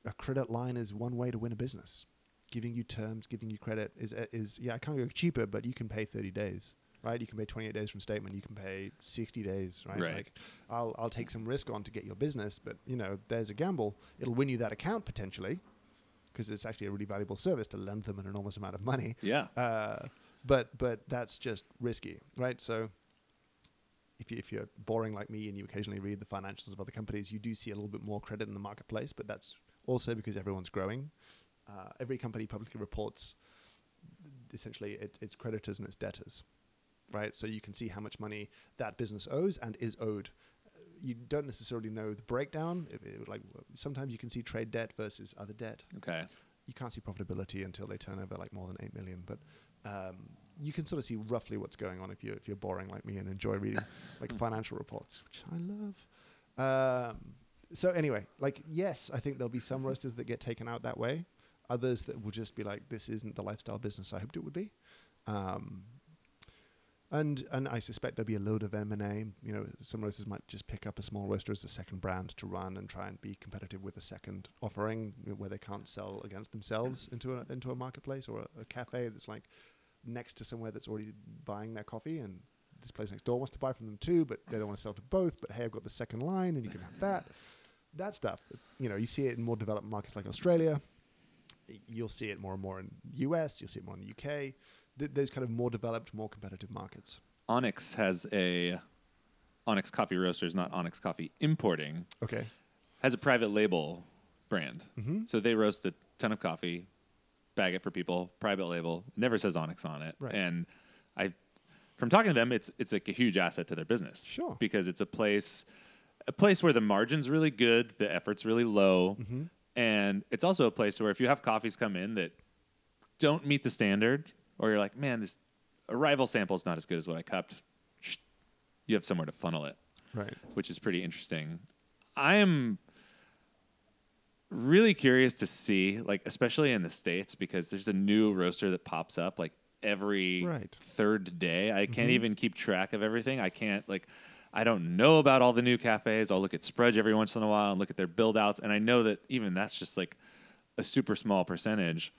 a credit line is one way to win a business. Giving you terms, giving you credit is uh, is yeah. I can't go cheaper, but you can pay thirty days. Right, you can pay 28 days from statement. You can pay 60 days. Right, Right. Like, I'll I'll take some risk on to get your business, but you know, there's a gamble. It'll win you that account potentially, because it's actually a really valuable service to lend them an enormous amount of money. yeah Uh, but but that's just risky, right? So if you, if you're boring like me and you occasionally read the financials of other companies, you do see a little bit more credit in the marketplace. But that's also because everyone's growing. Uh, every company publicly reports essentially it, its creditors and its debtors, right? So you can see how much money that business owes and is owed. You don't necessarily know the breakdown. If it- like sometimes you can see trade debt versus other debt okay you can't see profitability until they turn over like more than eight million. But um, you can sort of see roughly what's going on if you if you're boring like me and enjoy reading (laughs) like financial reports, which I love. Um, so anyway, like yes, I think there'll be some roasters that get taken out that way. Others that will just be like, this isn't the lifestyle business I hoped it would be. Um, and and I suspect there'll be a load of M and A. You know, some roasters might just pick up a small roaster as a second brand to run and try and be competitive with a second offering where they can't sell against themselves into a into a marketplace or a, a cafe that's like next to somewhere that's already buying their coffee and this place next door wants to buy from them too, but they don't want to sell to both. But hey, I've got the second line, and you can have that. That stuff, you know, you see it in more developed markets like Australia. You'll see it more and more in US. You'll see it more in the UK. Th- those kind of more developed, more competitive markets. onyx has a onyx coffee roasters not onyx coffee importing Okay. has a private label brand Mhm. so they roast a ton of coffee bag it for people private label never says onyx on it Right. and i from talking to them it's it's like a huge asset to their business Sure. because it's a place a place where the margin's really good the effort's really low Mm-hmm. And it's also a place where if you have coffees come in that don't meet the standard, or you're like, man, this arrival sample is not as good as what I cupped, you have somewhere to funnel it, Right. which is pretty interesting. I am really curious to see, like, especially in the States, because there's a new roaster that pops up like every Right. third day. I can't mm-hmm. even keep track of everything. I can't, like, I don't know about all the new cafes. I'll look at Sprudge every once in a while and look at their build outs. And I know that even that's just like a super small percentage.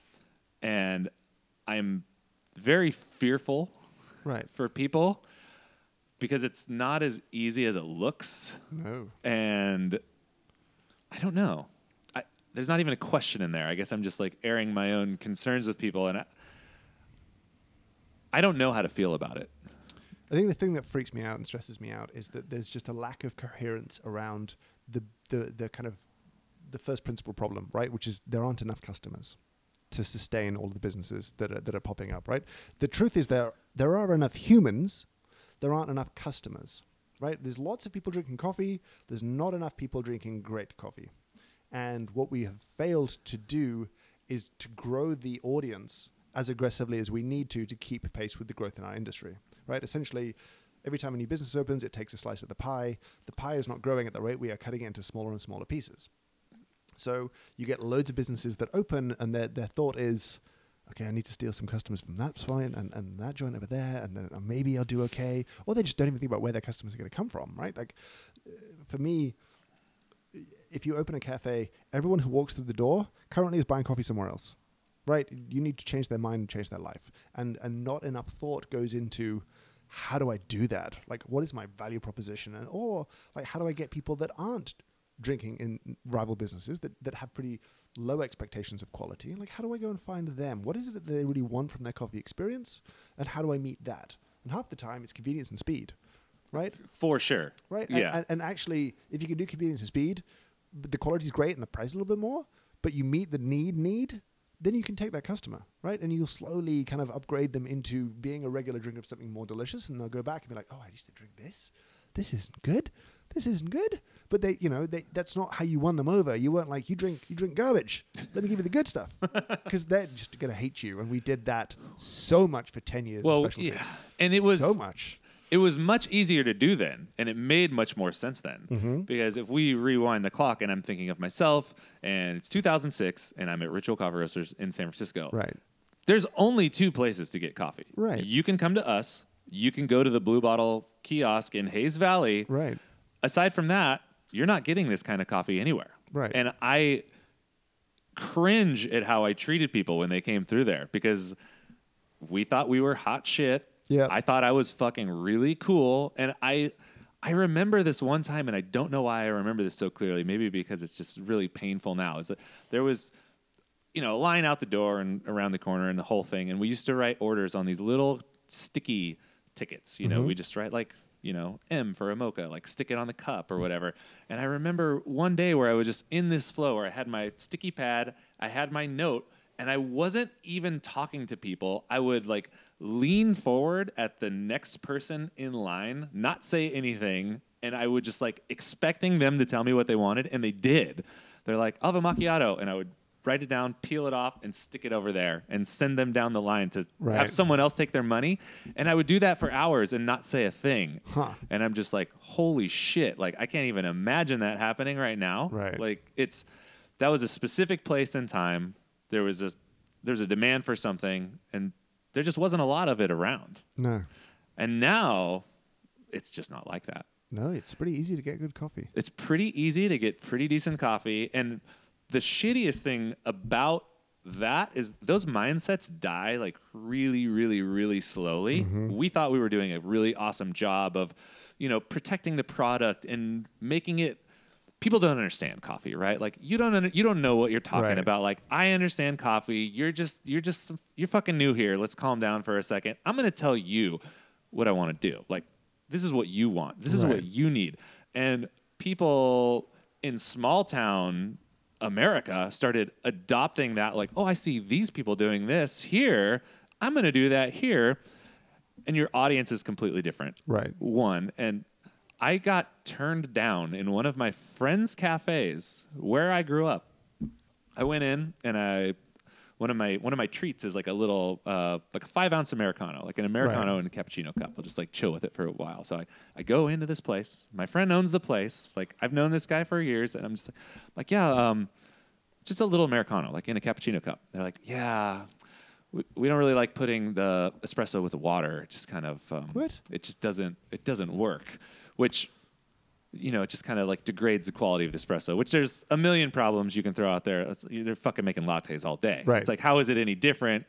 And I'm very fearful Right. for people because it's not as easy as it looks. No. And I don't know. I, there's not even a question in there. I guess I'm just like airing my own concerns with people. And I, I don't know how to feel about it. I think the thing that freaks me out and stresses me out is that there's just a lack of coherence around the the the kind of the first principle problem, right? Which is there aren't enough customers to sustain all of the businesses that are, that are popping up, right? The truth is there there are enough humans, there aren't enough customers, right? There's lots of people drinking coffee, there's not enough people drinking great coffee. And what we have failed to do is to grow the audience as aggressively as we need to to keep pace with the growth in our industry, right? Essentially, every time a new business opens, it takes a slice of the pie. The pie is not growing at the rate we are cutting it into smaller and smaller pieces. So you get loads of businesses that open, and their their thought is, okay, I need to steal some customers from that joint and, and that joint over there, and then maybe I'll do okay. Or they just don't even think about where their customers are going to come from, right? Like, uh, for me, if you open a cafe, everyone who walks through the door currently is buying coffee somewhere else, right? You need to change their mind and change their life, and and not enough thought goes into how do I do that? Like, what is my value proposition, and or like how do I get people that aren't drinking in rival businesses that that have pretty low expectations of quality? Like, how do I go and find them? What is it that they really want from their coffee experience, and how do I meet that? And half the time, it's convenience and speed, right? For sure. right? And, Yeah. And, and actually, if you can do convenience and speed, but the quality is great and the price a little bit more, but you meet the need need, then you can take that customer, right? And you'll slowly kind of upgrade them into being a regular drinker of something more delicious, and they'll go back and be like, "Oh, I used to drink this. This isn't good. This isn't good." But they, you know, they, that's not how you won them over. You weren't like, "You drink, you drink garbage. Let me give you the good stuff," (laughs) because they're just gonna hate you. And we did that so much for ten years. Well, yeah. And it was so much. it was much easier to do then and it made much more sense then Mm-hmm. because if we rewind the clock and i'm thinking of myself and it's 2006 and i'm at ritual coffee roasters in san francisco Right. there's only two places to get coffee Right. you can come to us you can go to the blue bottle kiosk in hayes valley Right. aside from that you're not getting this kind of coffee anywhere Right. and i cringe at how i treated people when they came through there because we thought we were hot shit Yeah. I thought I was fucking really cool, and I I remember this one time, and I don't know why I remember this so clearly. Maybe because it's just really painful now. Is that there was you know a line out the door and around the corner and the whole thing, and we used to write orders on these little sticky tickets. You know, mm-hmm. we just write like you know M for a mocha, like stick it on the cup or whatever. And I remember one day where I was just in this flow where I had my sticky pad, I had my note and I wasn't even talking to people. I would like lean forward at the next person in line, not say anything, and I would just like expecting them to tell me what they wanted, and they did. They're like, I'll have a macchiato, and I would write it down, peel it off, and stick it over there, and send them down the line to Right. have someone else take their money. And I would do that for hours and not say a thing. Huh. And I'm just like, holy shit! Like I can't even imagine that happening right now. Right. Like it's that was a specific place and time. There was a there's a demand for something, and there just wasn't a lot of it around. No. And now it's just not like that. No, it's pretty easy to get good coffee. It's pretty easy to get pretty decent coffee. And the shittiest thing about that is those mindsets die like really, really, really slowly. Mm-hmm. We thought we were doing a really awesome job of, you know, protecting the product and making it. People don't understand coffee, right? Like you don't under, you don't know what you're talking Right. about. Like I understand coffee. You're just you're just you're fucking new here. Let's calm down for a second. I'm gonna tell you what I want to do. Like this is what you want. This is Right. what you need. And people in small town America started adopting that, like, oh, I see these people doing this here. I'm going to do that here. And your audience is completely different. Right. One. And I got turned down in one of my friends' cafes where I grew up I went in and I one of my one of my treats is like a little uh, like a five ounce americano, like an americano in a cappuccino cup. I'll just like chill with it for a while. So I, I go into this place. My friend owns the place. Like I've known this guy for years, and I'm just like, like yeah, um, just a little americano, like in a cappuccino cup. They're like, yeah. We, we don't really like putting the espresso with the water. It just kind of um, What? It just doesn't it doesn't work. Which you know, it just kind of like degrades the quality of the espresso, which there's a million problems you can throw out there. It's- They're fucking making lattes all day. Right. It's like, how is it any different?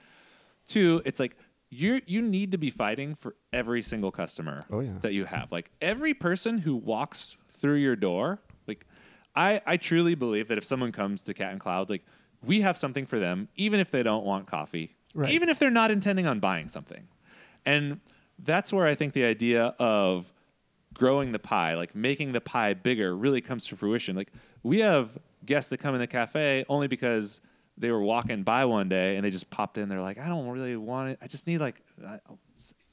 Two, it's like you you need to be fighting for every single customer Oh, yeah. that you have. Like every person who walks through your door, like I I truly believe that if someone comes to Cat and Cloud, like we have something for them, even if they don't want coffee, Right. even if they're not intending on buying something. And that's where I think the idea of growing the pie, like making the pie bigger, really comes to fruition. Like we have guests that come in the cafe only because they were walking by one day and they just popped in. They're like, I don't really want it. I just need like, uh,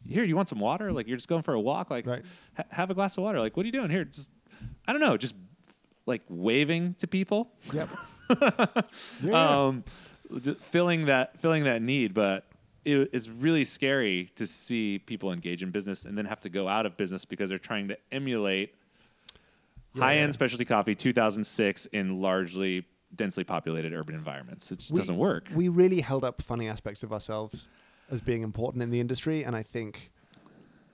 here, you want some water? Like you're just going for a walk. Like Right. ha- have a glass of water. Like what are you doing here? Just I don't know. Just like waving to people Yep. (laughs) yeah. um, filling that filling that need. But it, it's really scary to see people engage in business and then have to go out of business because they're trying to emulate Yeah. high end specialty coffee 2006 in largely densely populated urban environments. It just We- doesn't work. We really held up funny aspects of ourselves as being important in the industry, and I think,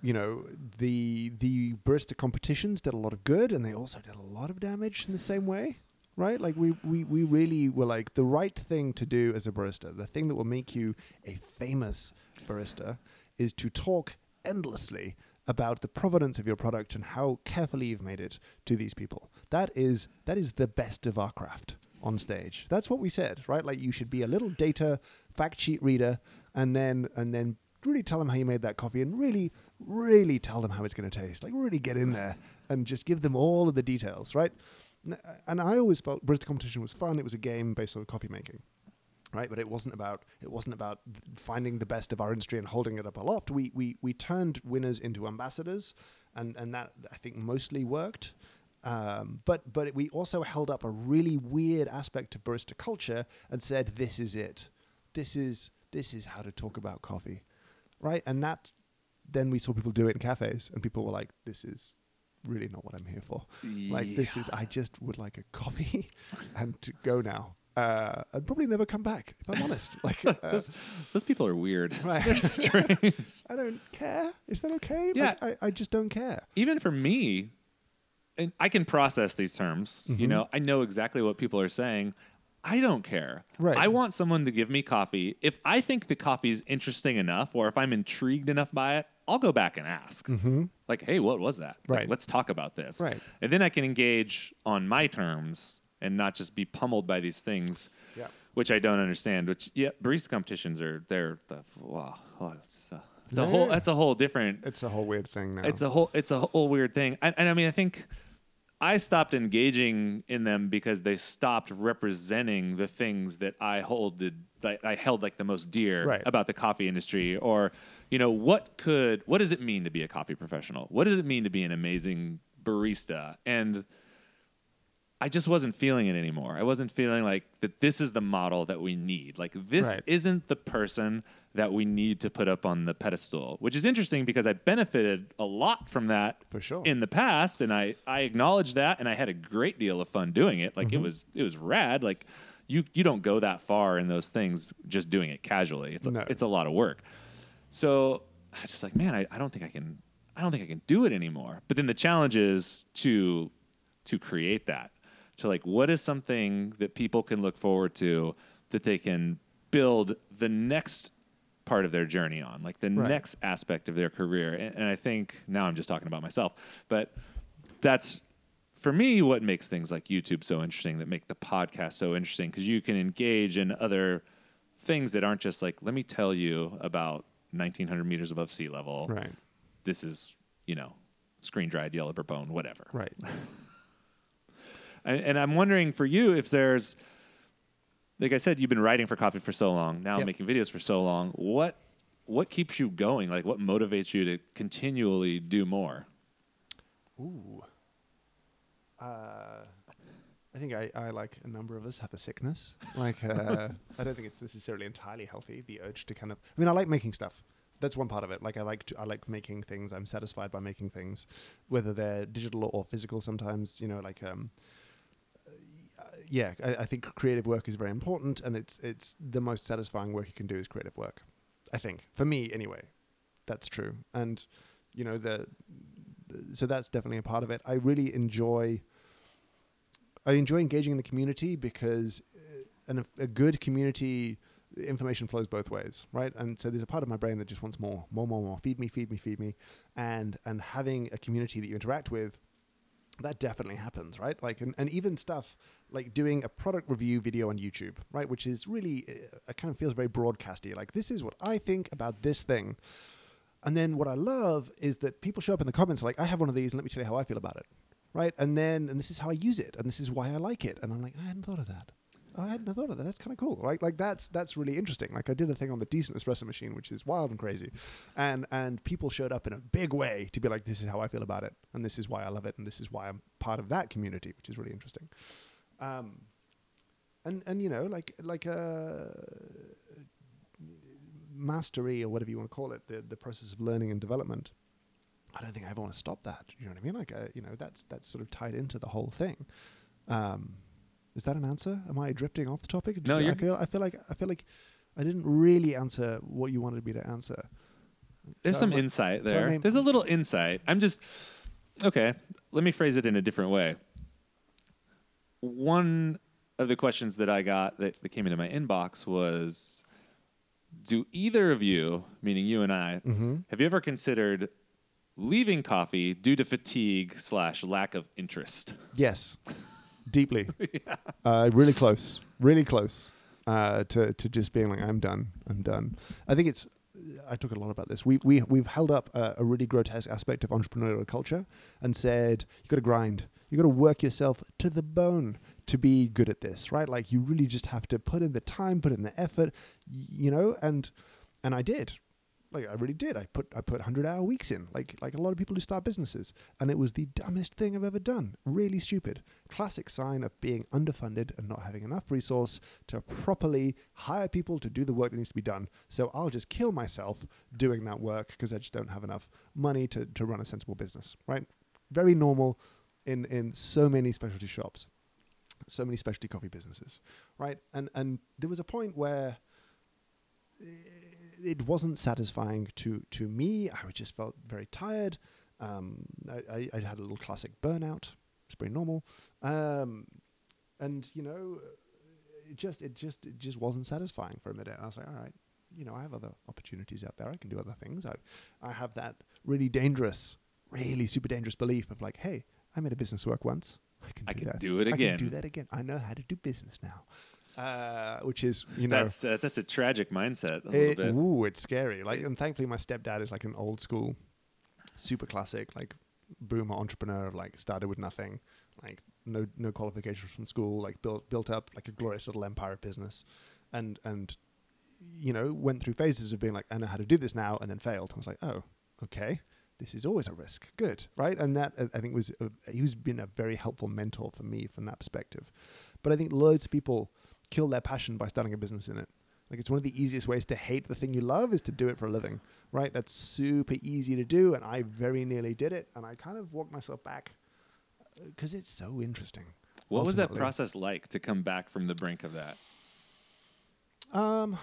you know, the the barista competitions did a lot of good, and they also did a lot of damage in the same way, right? Like we we we really were like the right thing to do as a barista. The thing that will make you a famous barista is to talk endlessly about the provenance of your product and how carefully you've made it to these people. That is that is the best of our craft on stage. That's what we said, right? Like you should be a little data fact sheet reader and then and then really tell them how you made that coffee and really really tell them how it's going to taste. Like really get in there and just give them all of the details, right? N- And I always felt barista competition was fun. It was a game based on coffee making right? But it wasn't about it wasn't about finding the best of our industry and holding it up aloft. We we we turned winners into ambassadors, and and that I think mostly worked. Um, but but we also held up a really weird aspect of barista culture and said this is it, this is this is how to talk about coffee, right? And that then we saw people do it in cafes, and people were like, this is really not what I'm here for. Like this is I just would like a coffee (laughs) and to go now. Uh, and probably never come back if I'm honest. (laughs) Like uh, those, those people are weird. (laughs) right. They're strange. I don't care. Is that okay? Yeah. Like, I, I just don't care. even for me, and I can process these terms. You Mhm. know, I know exactly what people are saying. I don't care. Right. I want someone to give me coffee. If I think the coffee is interesting enough, or if I'm intrigued enough by it, I'll go back and ask. Mm-hmm. Like, hey, what was that? Like, Right. let's talk about this. Right. And then I can engage on my terms and not just be pummeled by these things, Yeah. which I don't understand. Which, yeah, barista competitions are they're the wow. it's, uh, it's a whole. yeah. That's a whole different It's a whole weird thing now. it's a whole it's a whole weird thing and, and i mean i think i stopped engaging in them because they stopped representing the things that i holded that i held like the most dear Right. about the coffee industry. Or you know what could what does it mean to be a coffee professional? What does it mean to be an amazing barista? And I just wasn't feeling it anymore. I wasn't feeling like that this is the model that we need. Like this Right. isn't the person that we need to put up on the pedestal, which is interesting because I benefited a lot from that For sure. in the past and I I acknowledge that and I had a great deal of fun doing it. Like Mm-hmm. it was it was rad. Like you you don't go that far in those things just doing it casually. It's a, it's a lot of work. So I was just like, man, I, I don't think I can I don't think I can do it anymore. But then the challenge is to to create that. To like what is something that people can look forward to that they can build the next part of their journey on, like the Right. next aspect of their career. And, and I think now I'm just talking about myself, but that's for me what makes things like YouTube so interesting, that make the podcast so interesting, because you can engage in other things that aren't just like, let me tell you about 1900 meters above sea level. right. This is, you know, screen dried yellow bone, whatever. Right. (laughs) And, and I'm wondering for you if there's, like I said, you've been writing for coffee for so long, now Yep. making videos for so long. What what keeps you going? Like what motivates you to continually do more? Ooh. Uh, I think I, I like a number of us have a sickness. Like uh, (laughs) I don't think it's necessarily entirely healthy. The urge to kind of I mean I like making stuff. That's one part of it. Like I like to, I like making things. I'm satisfied by making things, whether they're digital or physical. Sometimes you know like um, yeah, I, I think creative work is very important, and it's it's the most satisfying work you can do is creative work. I think for me anyway, that's true. And you know the, the so that's definitely a part of it. I really enjoy. I enjoy engaging in the community because uh, an, a good community information flows both ways, right? And so there's a part of my brain that just wants more, more, more, more. Feed me, feed me, feed me, and and having a community that you interact with, that definitely happens, right? Like and, and even stuff like doing a product review video on YouTube, right? Which is really uh, it kind of feels very broadcasty. Like this is what I think about this thing. And then what I love is that people show up in the comments like, I have one of these, and let me tell you how I feel about it, right? And then, and this is how I use it, and this is why I like it. And I'm like, I hadn't thought of that. I hadn't thought of that. That's kind of cool, right? Like that's that's really interesting. Like I did a thing on the decent espresso machine, which is wild and crazy, and and people showed up in a big way to be like, this is how I feel about it, and this is why I love it, and this is why I'm part of that community, which is really interesting. Um, and and you know, like like uh, mastery or whatever you want to call it, the the process of learning and development. I don't think I ever want to stop that. You know what I mean? Like, uh, you know, that's that's sort of tied into the whole thing. Um, is that an answer? Am I drifting off the topic? No, I feel I feel like I feel like I didn't really answer what you wanted me to answer. There's So some like- insight so I there. mean- There's a little insight. I'm just okay. Let me phrase it in a different way. One of the questions that I got that, that came into my inbox was Do either of you, meaning you and I, Mm-hmm. have you ever considered leaving coffee due to fatigue slash lack of interest? Yes, deeply. (laughs) uh, really close, really close uh, to to just being like, I'm done, I'm done. I think it's. I talk a lot about this. We we we've held up a, a really grotesque aspect of entrepreneurial culture and said you got to grind, you got to work yourself to the bone to be good at this, right? Like you really just have to put in the time, put in the effort, y- you know. And and I did, like I really did. I put I put hundred hour weeks in, like like a lot of people who start businesses, and it was the dumbest thing I've ever done. Really stupid. Classic sign of being underfunded and not having enough resource to properly hire people to do the work that needs to be done. So I'll just kill myself doing that work because I just don't have enough money to to run a sensible business. Right? Very normal in in so many specialty shops, so many specialty coffee businesses. Right? And and there was a point where it wasn't satisfying to to me. I just felt very tired. Um, I, I, I had a little classic burnout. It's pretty normal. Um, and you know, it just it just it just wasn't satisfying for a minute. And I was like, all right, you know, I have other opportunities out there. I can do other things. I I have that really dangerous, really super dangerous belief of like, hey, I made a business work once. I can I do can that. do it I again. can do that again. I know how to do business now. Uh, which is you know That's uh, that's a tragic mindset a little it, bit. Ooh, it's scary. Like, and thankfully, my stepdad is like an old school, super classic, like boomer entrepreneur. Of like started with nothing, like no no qualifications from school, like built built up like a glorious little empire of business, and and you know went through phases of being like I know how to do this now, and then failed. I was like, oh, okay. This is always a risk. Good, right? And that uh, I think was a, he's been a very helpful mentor for me from that perspective. But I think loads of people kill their passion by starting a business in it. Like it's one of the easiest ways to hate the thing you love is to do it for a living, right? That's super easy to do, and I very nearly did it, and I kind of walked myself back because it's so interesting. what was that process like to come back from the brink of that? Um,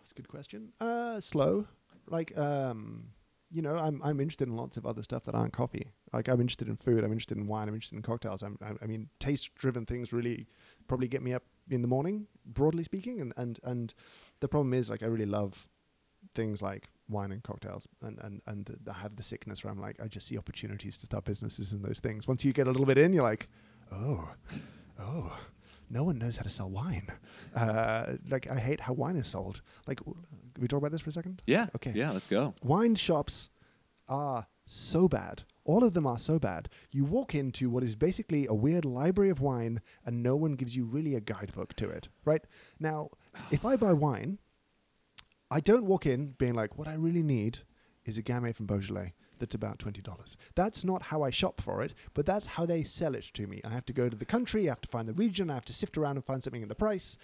that's a good question. Uh, slow. Like, um, you know, I'm I'm interested in lots of other stuff that aren't coffee. Like, I'm interested in food. I'm interested in wine. I'm interested in cocktails. I'm, I, I mean, taste-driven things really probably get me up in the morning, broadly speaking. And and and the problem is, like, I really love things like wine and cocktails, and and and I have the sickness where I'm like, I just see opportunities to start businesses in those things. Once you get a little bit in, you're like, oh, oh. No one knows how to sell wine. Uh, like I hate how wine is sold. Like, w- can we talk about this for a second? Yeah. Okay. Yeah, let's go. Wine shops are so bad. All of them are so bad. You walk into what is basically a weird library of wine, and no one gives you really a guidebook to it. Right now, if I buy wine, I don't walk in being like, "What I really need is a Gamay from Beaujolais." that's about $20. That's not how I shop for it, but that's how they sell it to me. I have to go to the country, I have to find the region, I have to sift around and find something in the price.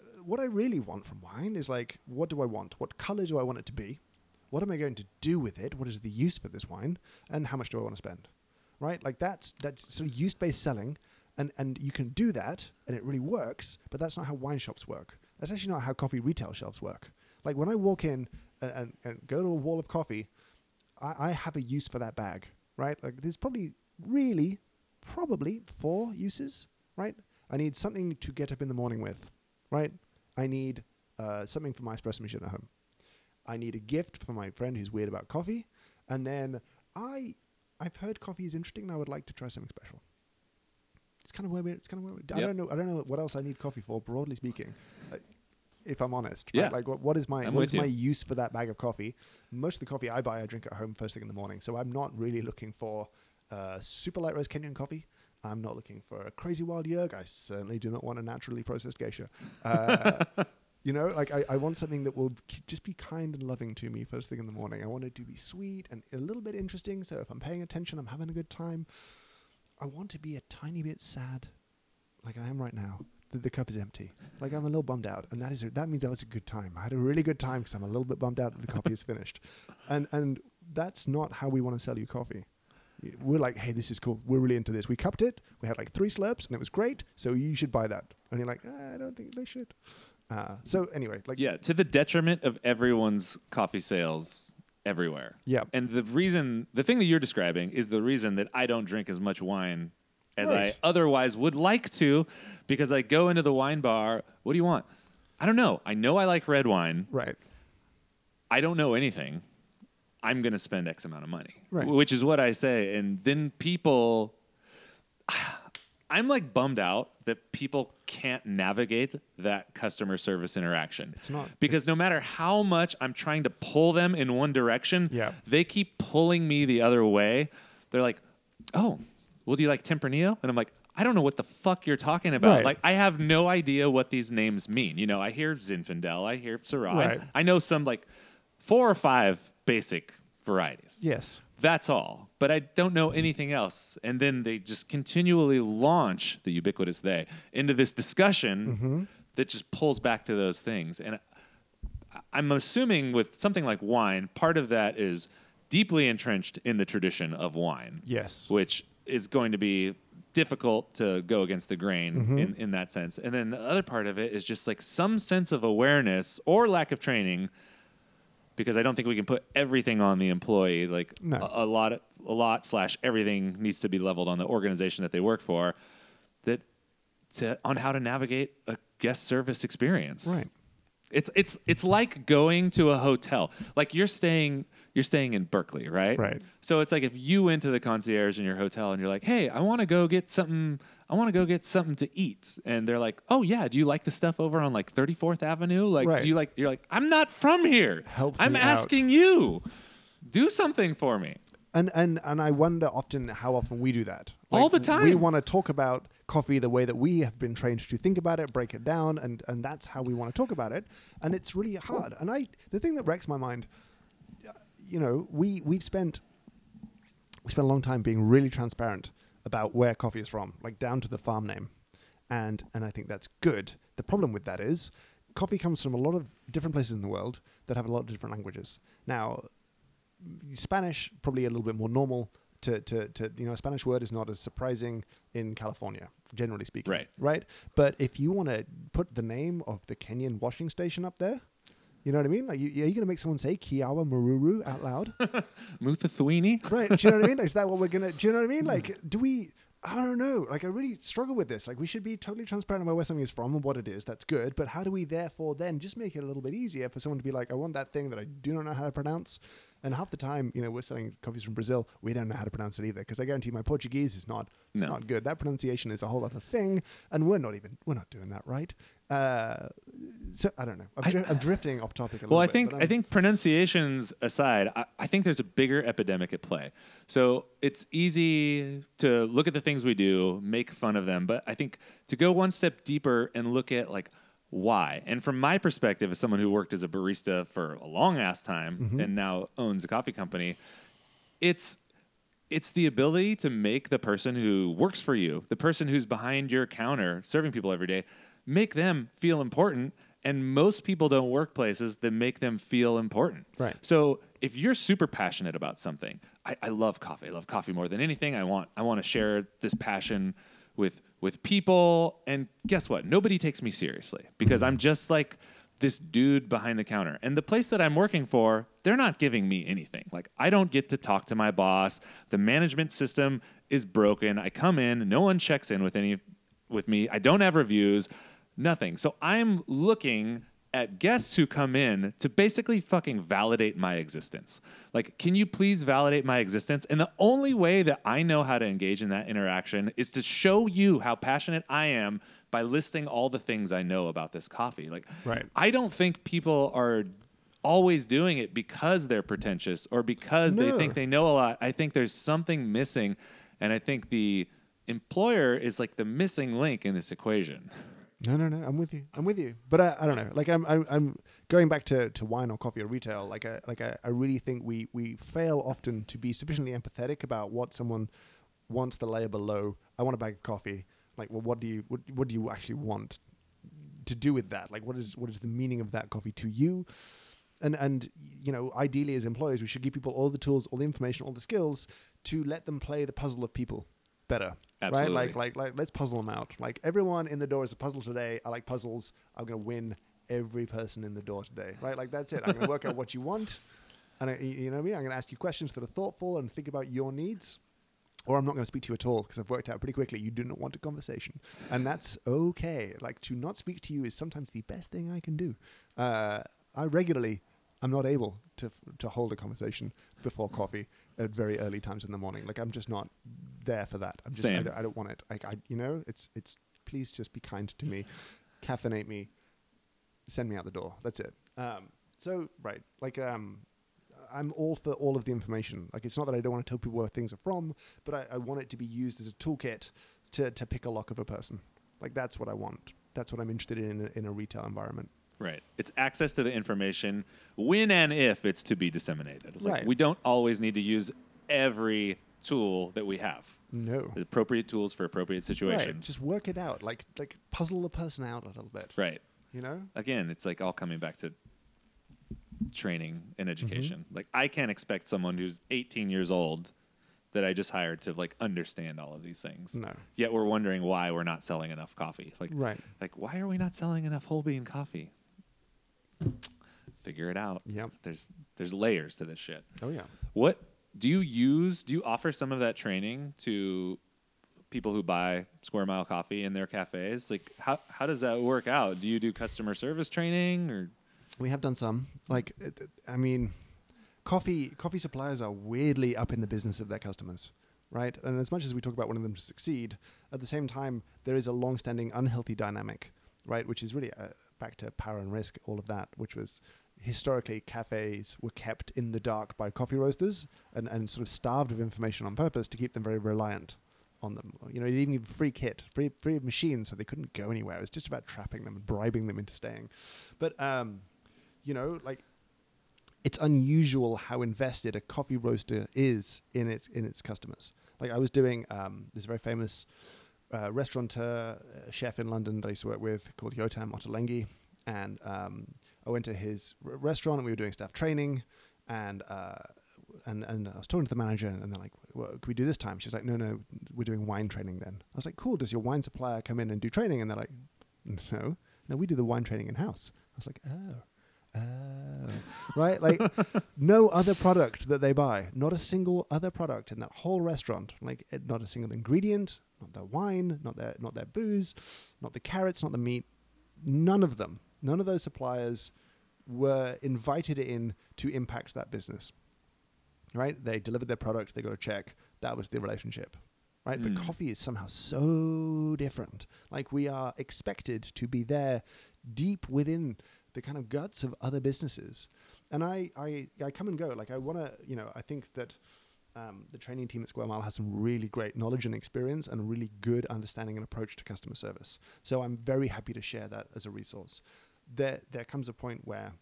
Uh, What I really want from wine is like, what do I want? What color do I want it to be? What am I going to do with it? What is the use for this wine? And how much do I want to spend? Right? Like that's that's sort of use-based selling, and and you can do that, and it really works. But that's not how wine shops work. That's actually not how coffee retail shelves work. Like when I walk in and, and, and go to a wall of coffee, I, I have a use for that bag, right? Like there's probably really, probably four uses, right? I need something to get up in the morning with, right? I need uh, something for my espresso machine at home. I need a gift for my friend who's weird about coffee, and then I, I've heard coffee is interesting, and I would like to try something special. It's kind of where we. It's kind of where we, I Yep. don't know. I don't know what else I need coffee for. Broadly speaking, uh, if I'm honest, Yeah. right? Like what, what is my I'm what is you. my use for that bag of coffee? Most of the coffee I buy, I drink at home first thing in the morning. So I'm not really looking for uh, super light roast Kenyan coffee. I'm not looking for a crazy wild yerg. I certainly do not want a naturally processed geisha. Uh, (laughs) you know, like I, I want something that will k- just be kind and loving to me first thing in the morning. I want it to be sweet and a little bit interesting. So if I'm paying attention, I'm having a good time. I want to be a tiny bit sad, like I am right now. The, the cup is empty. Like I'm a little bummed out, and that is a, that means that was a good time. I had a really good time because I'm a little bit bummed out that the coffee is finished, (laughs) and and that's not how we want to sell you coffee. We're like, hey, this is cool. We're really into this. We cupped it. We had like three slurps, and it was great. So you should buy that. And you're like, "Ah, I don't think they should. Uh, so anyway, like Yeah, to the detriment of everyone's coffee sales everywhere. Yeah. And the reason, the thing that you're describing is the reason that I don't drink as much wine as Right. I otherwise would like to because I go into the wine bar. What do you want? I don't know. I know I like red wine. right, I don't know anything. I'm going to spend X amount of money, Right. which is what I say. And then people, I'm like bummed out that people can't navigate that customer service interaction. It's not- because no matter how much I'm trying to pull them in one direction, Yeah. they keep pulling me the other way. They're like, "Oh, well, do you like Tempranillo?" And I'm like, "I don't know what the fuck you're talking about. Right. Like, I have no idea what these names mean. You know, I hear Zinfandel, I hear Syrah, Right. I know some like four or five basic varieties. yes, That's all. But I don't know anything else. And then they just continually launch the ubiquitous they into this discussion that just pulls back to those things. And I'm assuming with something like wine, part of that is deeply entrenched in the tradition of wine yes, which is going to be difficult to go against the grain Mm-hmm. in, in that sense. And then the other part of it is just like some sense of awareness or lack of training, because I don't think we can put everything on the employee. Like No. a, a lot, a lot slash everything needs to be leveled on the organization that they work for. That to on how to navigate a guest service experience. right. It's it's it's like going to a hotel. Like you're staying you're staying in Berkeley, right? Right. So it's like if you went to the concierge in your hotel and you're like, "Hey, I want to go get something. I want to go get something to eat," and they're like, "Oh yeah, do you like the stuff over on like 34th Avenue? Like, Right. do you like?" You're like, "I'm not from here. Help I'm me out." asking you. Do something for me." And and and I wonder often how often we do that. All the time. We time. want to talk about coffee the way that we have been trained to think about it, break it down, and and that's how we want to talk about it. And it's really hard. And I the thing that wrecks my mind, you know, we we've spent we spent a long time being really transparent about where coffee is from, like down to the farm name, and and I think that's good. The problem with that is coffee comes from a lot of different places in the world that have a lot of different languages. Now, Spanish probably a little bit more normal to, to, to you know a Spanish word is not as surprising in California generally speaking Right. right but if you want to put the name of the Kenyan washing station up there you know what I mean like you, are you going to make someone say Kiawamururu out loud (laughs) Muthathwini. right do you know what I mean (laughs) is that what we're gonna do you know what I mean hmm. like do we I don't know like I really struggle with this like we should be totally transparent about where something is from and what it is that's good but how do we therefore then just make it a little bit easier for someone to be like I want that thing that I do not know how to pronounce and half the time, you know, we're selling coffees from Brazil. We don't know how to pronounce it either because I guarantee my Portuguese is not it's No. not good. That pronunciation is a whole other thing, and we're not even we're not doing that right. Uh, so I don't know. I'm, dri- I'm drifting off topic a little Well, I bit, think I think pronunciations aside, I, I think there's a bigger epidemic at play. So it's easy to look at the things we do, make fun of them, but I think to go one step deeper and look at like why. And from my perspective, as someone who worked as a barista for a long ass time Mm-hmm. and now owns a coffee company, it's it's the ability to make the person who works for you, the person who's behind your counter serving people every day, make them feel important. And most people don't work places that make them feel important. Right. So if you're super passionate about something, I, I love coffee. I love coffee more than anything. I want I want to share this passion with with people. And guess what? Nobody takes me seriously because I'm just like this dude behind the counter. And the place that I'm working for, they're not giving me anything. Like I don't get to talk to my boss. The management system is broken. I come in, no one checks in with any with me. I don't have reviews, nothing. So I'm looking at guests who come in to basically fucking validate my existence. Like, can you please validate my existence? And the only way that I know how to engage in that interaction is to show you how passionate I am by listing all the things I know about this coffee. Like, Right. I don't think people are always doing it because they're pretentious or because they think they know a lot. I think there's something missing. And I think the employer is like the missing link in this equation. No, no, no. I'm with you. I'm with you. But I, I don't know. Like I'm, I'm, I'm going back to, to wine or coffee or retail. Like I, like I, I really think we we fail often to be sufficiently empathetic about what someone wants the layer below. I want a bag of coffee. Like, well, what do you what, what do you actually want to do with that? Like, what is what is the meaning of that coffee to you? And and you know, ideally as employers, we should give people all the tools, all the information, all the skills to let them play the puzzle of people better. Absolutely. Right? Like like like let's puzzle them out. Like everyone in the door is a puzzle today. I like puzzles. I'm gonna win every person in the door today. Right? Like that's it. I'm gonna work out what you want. And I, you know what I mean? I'm gonna ask you questions that are thoughtful and think about your needs. Or I'm not going to speak to you at all because I've worked out pretty quickly you do not want a conversation, and that's okay. Like to not speak to you is sometimes the best thing I can do. Uh, I regularly I'm not able to to hold a conversation before coffee at very early times in the morning. Like I'm just not there for that. I'm just I don't, I don't want it. Like I you know it's it's please just be kind to me, caffeinate me, send me out the door. That's it. Um, so right, like um, I'm all for all of the information. Like it's not that I don't want to tell people where things are from, but I, I want it to be used as a toolkit to to pick a lock of a person. Like that's what I want. That's what I'm interested in in a, in a retail environment. Right. It's access to the information when and if it's to be disseminated. Like, Right. We don't always need to use every tool that we have. No. The appropriate tools for appropriate situations. Right. Just work it out. Like like puzzle the person out a little bit. Right. You know. Again, it's like all coming back to training Mm-hmm. and education. Like I can't expect someone who's 18 years old that I just hired to like understand all of these things. No. Yet we're wondering why we're not selling enough coffee. Like Right. like why are we not selling enough whole bean coffee? Figure it out. Yep. There's there's layers to this shit. Oh yeah. What do you use? Do you offer some of that training to people who buy Square Mile coffee in their cafes? Like how how does that work out? Do you do customer service training or We have done some. Like, I mean, coffee coffee suppliers are weirdly up in the business of their customers, right? And as much as we talk about wanting them to succeed, at the same time, there is a long-standing unhealthy dynamic, right? Which is really uh, back to power and risk, all of that, which was historically cafes were kept in the dark by coffee roasters and, and sort of starved of information on purpose to keep them very reliant on them. You know, they even free kit, free free machines, so they couldn't go anywhere. It was just about trapping them and bribing them into staying. But um, you know, like it's unusual how invested a coffee roaster is in its in its customers. Like I was doing um, this very famous uh, restaurateur uh, chef in London that I used to work with called Yotam Ottolenghi, and um, I went to his r- restaurant and we were doing staff training, and uh, and and I was talking to the manager and they're like, well, "Can we do this time?" She's like, "No, no, we're doing wine training then." I was like, "Cool. Does your wine supplier come in and do training?" And they're like, "No, no, we do the wine training in house." I was like, "Oh." Oh, right. Like (laughs) no other product that they buy, not a single other product in that whole restaurant. Like eh, not a single ingredient, not their wine, not their not their booze, not the carrots, not the meat. None of them. None of those suppliers were invited in to impact that business. Right? They delivered their product. They got a check. That was the relationship. Right? But Mm. coffee is somehow so different. Like we are expected to be there deep within the kind of guts of other businesses. And I, I, I come and go. Like I want to, you know, I think that um, the training team at Square Mile has some really great knowledge and experience and a really good understanding and approach to customer service. So I'm very happy to share that as a resource. There, there comes a point where,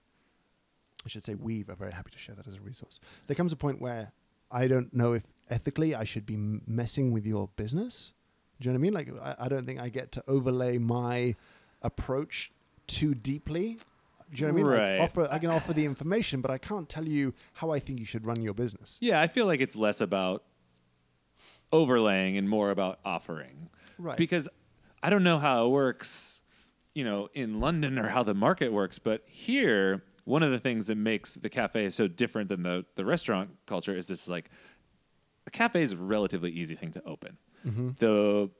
I should say, we are very happy to share that as a resource. There comes a point where I don't know if ethically I should be m- messing with your business. Do you know what I mean? Like, I, I don't think I get to overlay my approach too deeply. Do you know what I mean? Right. Like offer, I can offer the information, but I can't tell you how I think you should run your business. Yeah, I feel like it's less about overlaying and more about offering. Right. Because I don't know how it works, you know, in London or how the market works, but here, one of the things that makes the cafe so different than the, the restaurant culture is this like a cafe is a relatively easy thing to open. Mm-hmm. The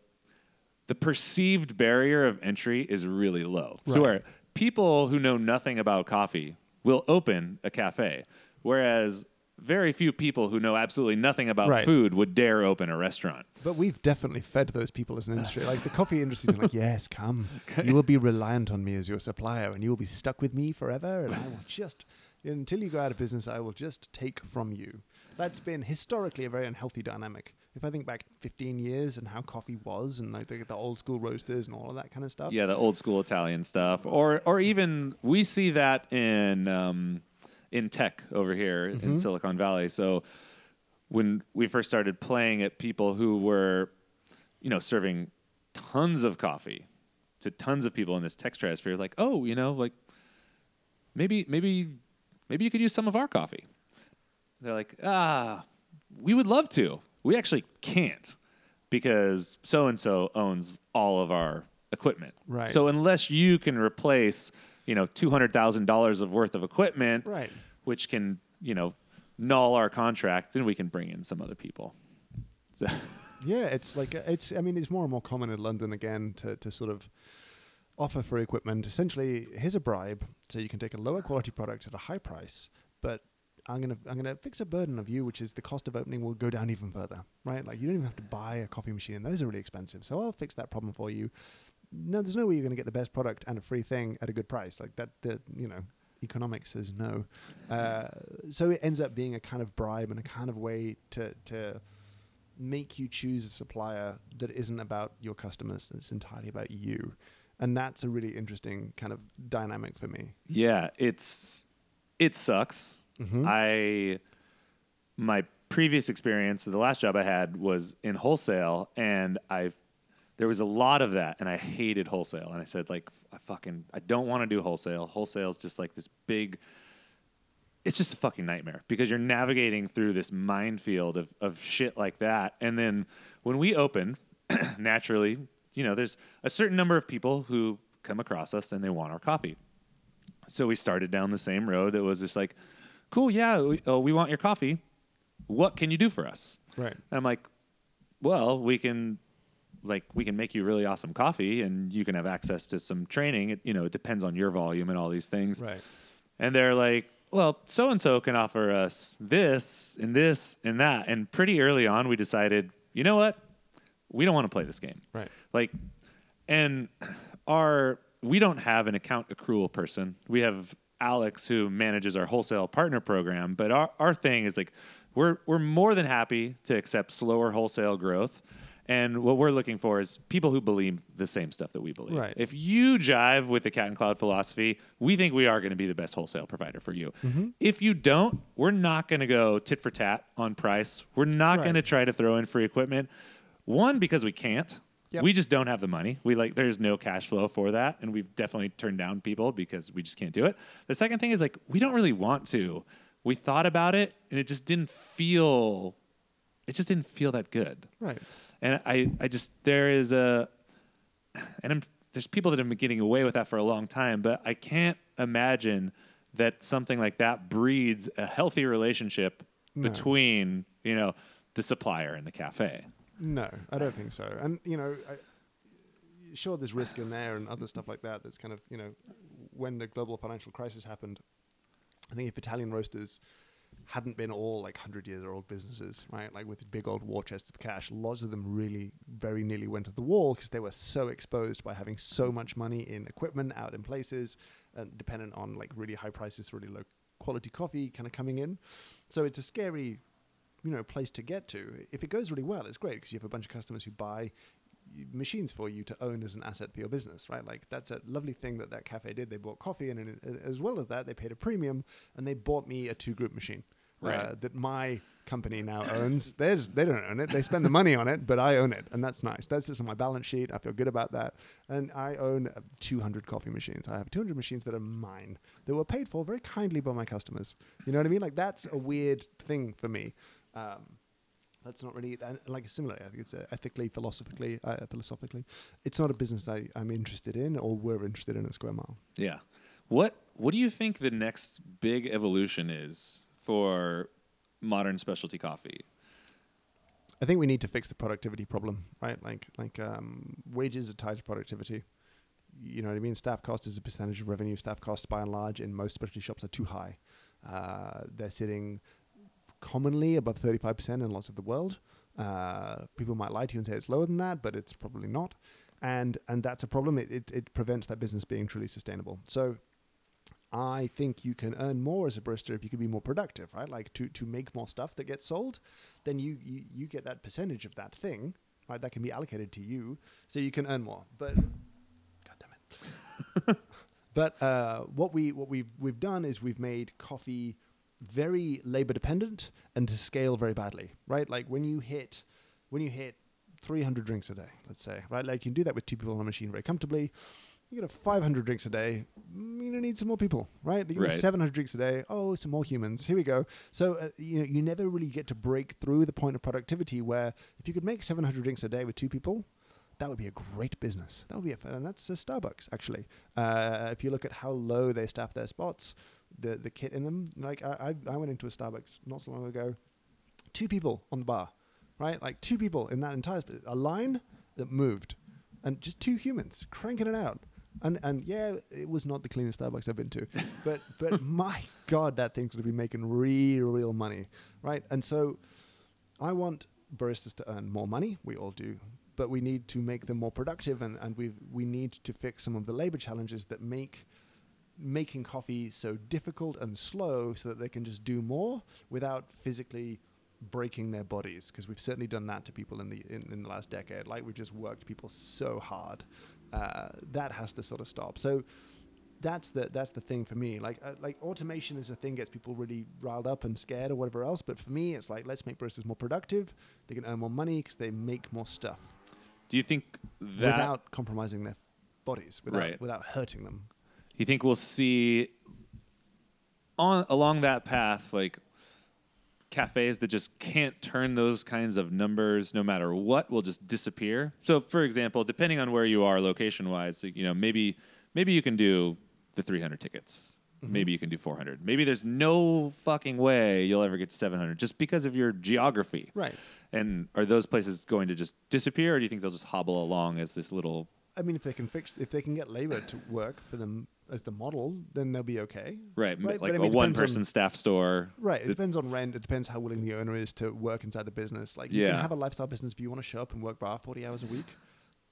the perceived barrier of entry is really low. So where people who know nothing about coffee will open a cafe, whereas very few people who know absolutely nothing about Right. food would dare open a restaurant. But we've definitely fed those people as an industry. Like the coffee industry's been like, (laughs) yes, come. You will be reliant on me as your supplier and you will be stuck with me forever. And I will just, until you go out of business, I will just take from you. That's been historically a very unhealthy dynamic. If I think back 15 years and how coffee was and like the, the old school roasters and all of that kind of stuff. Yeah, the old school Italian stuff, or or even we see that in um, in tech over here Mm-hmm. in Silicon Valley. So when we first started playing at people who were, you know, serving tons of coffee to tons of people in this tech stratosphere, like, oh, you know, like maybe maybe maybe you could use some of our coffee. They're like, ah, we would love to. We actually can't because so and so owns all of our equipment. Right. So unless you can replace, you know, two hundred thousand dollars of worth of equipment, Right. which can, you know, null our contract, then we can bring in some other people. So- (laughs) Yeah, it's like it's. I mean, it's more and more common in London again to to sort of offer free equipment. Essentially, here's a bribe, so you can take a lower quality product at a high price, but I'm gonna I'm gonna fix a burden of you, which is the cost of opening will go down even further, right? Like you don't even have to buy a coffee machine; those are really expensive. So I'll fix that problem for you. No, there's no way you're gonna get the best product and a free thing at a good price. Like that, the you know. Economics says no, uh, so it ends up being a kind of bribe and a kind of way to to make you choose a supplier that isn't about your customers that's entirely about you and that's a really interesting kind of dynamic for me Yeah, it's it sucks. Mhm. I my previous experience, the last job I had was in wholesale, and I there was a lot of that, and I hated wholesale. And I said like, I fucking I don't want to do wholesale. Wholesale's just like this big. It's just a fucking nightmare because you're navigating through this minefield of of shit like that, and then when we open, (clears throat) naturally, you know, there's a certain number of people who come across us and they want our coffee. So we started down the same road. It was just like, cool, yeah, we, oh, we want your coffee. What can you do for us? right And I'm like, well, we can, like, we can make you really awesome coffee, and you can have access to some training. It, you know, it depends on your volume and all these things. right And they're like, well, so and so can offer us this and this and that. And pretty early on, we decided, you know what? We don't want to play this game. right Like, and our we don't have an account accrual person. We have Alex who manages our wholesale partner program, but our, our thing is like we're we're more than happy to accept slower wholesale growth. And what we're looking for is people who believe the same stuff that we believe. Right. If you jive with the cat and cloud philosophy, we think we are going to be the best wholesale provider for you. Mm-hmm. If you don't, we're not going to go tit for tat on price. We're not Right. going to try to throw in free equipment. One, because we can't. Yep. We just don't have the money. We like there's no cash flow for that, and we've definitely turned down people because we just can't do it. The second thing is like we don't really want to. We thought about it, and it just didn't feel. It just didn't feel that good. right And I, I just there is a, and I'm, there's people that have been getting away with that for a long time, but I can't imagine that something like that breeds a healthy relationship No. between you know the supplier and the cafe. no i don't think so and you know I, sure there's risk in there and other stuff like that that's kind of you know when the global financial crisis happened i think if italian roasters hadn't been all like 100 years old businesses, right? Like with big old war chests of cash, lots of them really very nearly went to the wall because they were so exposed by having so much money in equipment out in places and dependent on like really high prices really low quality coffee kind of coming in. So it's a scary, you know, place to get to. If it goes really well, it's great because you have a bunch of customers who buy machines for you to own as an asset for your business, right? Like that's a lovely thing that that cafe did. They bought coffee, and, and as well as that, they paid a premium, and they bought me a two group machine, Right. uh, that my company now owns. (laughs) There's, they don't own it. They spend the money on it, but I own it, and that's nice. That's just on my balance sheet. I feel good about that. And I own uh, 200 coffee machines. I have 200 machines that are mine that were paid for very kindly by my customers. You know what I mean? Like that's a weird thing for me. Um, that's not really uh, like similar. I think it's uh, ethically, philosophically, uh, philosophically, it's not a business I, I'm interested in or we're interested in at Square Mile. Yeah. What What do you think the next big evolution is for modern specialty coffee? I think we need to fix the productivity problem, right? Like like um, wages are tied to productivity. You know what I mean? Staff cost is a percentage of revenue. Staff costs, by and large, in most specialty shops are too high. Uh, they're sitting commonly above 35% in lots of the world. Uh, people might lie to you and say it's lower than that, but it's probably not. And and that's a problem. It, it, it prevents that business being truly sustainable. So I think you can earn more as a barista if you can be more productive, right? Like to, to make more stuff that gets sold, then you, you, you get that percentage of that thing, right? That can be allocated to you, so you can earn more. But God damn it. (laughs) but uh, what we what we've we've done is we've made coffee very labor dependent and to scale very badly, right? Like when you hit when you hit 300 drinks a day, let's say, right? Like you can do that with two people on a machine very comfortably you get a 500 drinks a day. Mm, you need some more people, right? You get Right. 700 drinks a day. Oh, some more humans. Here we go. So uh, you know, you never really get to break through the point of productivity where if you could make 700 drinks a day with two people, that would be a great business. That would be a fun, and that's a Starbucks actually. Uh, if you look at how low they staff their spots, the the kit in them. Like I I, I went into a Starbucks not so long ago, two people on the bar, right? Like two people in that entire sp- a line that moved, and just two humans cranking it out. And and yeah, it was not the cleanest Starbucks I've been to, (laughs) but but my God, that thing's gonna be making real real money, right? And so, I want baristas to earn more money. We all do, but we need to make them more productive, and and we we need to fix some of the labor challenges that make making coffee so difficult and slow so that they can just do more without physically breaking their bodies. Because we've certainly done that to people in the in, in the last decade. Like we've just worked people so hard uh, that has to sort of stop. So that's the that's the thing for me. Like uh, like automation is a thing gets people really riled up and scared or whatever else but for me it's like let's make baristas more productive. They can earn more money because they make more stuff Do you think that without compromising their bodies without Right. without hurting them. You think we'll see on along that path like cafes that just can't turn those kinds of numbers no matter what will just disappear. So for example depending on where you are location wise you know maybe maybe you can do the 300 tickets. Mm-hmm. Maybe you can do 400 maybe there's no fucking way you'll ever get to 700 just because of your geography. Right. And are those places going to just disappear or do you think they'll just hobble along as this little I mean, if they can fix, if they can get labor to work for them as the model, then they'll be okay. right, Right, like I a mean, it one depends on- person staff store Right. It It- depends on rent. It depends how willing the owner is to work inside the business. Like, you Yeah. can have a lifestyle business if you want to show up and work bar 40 hours a week.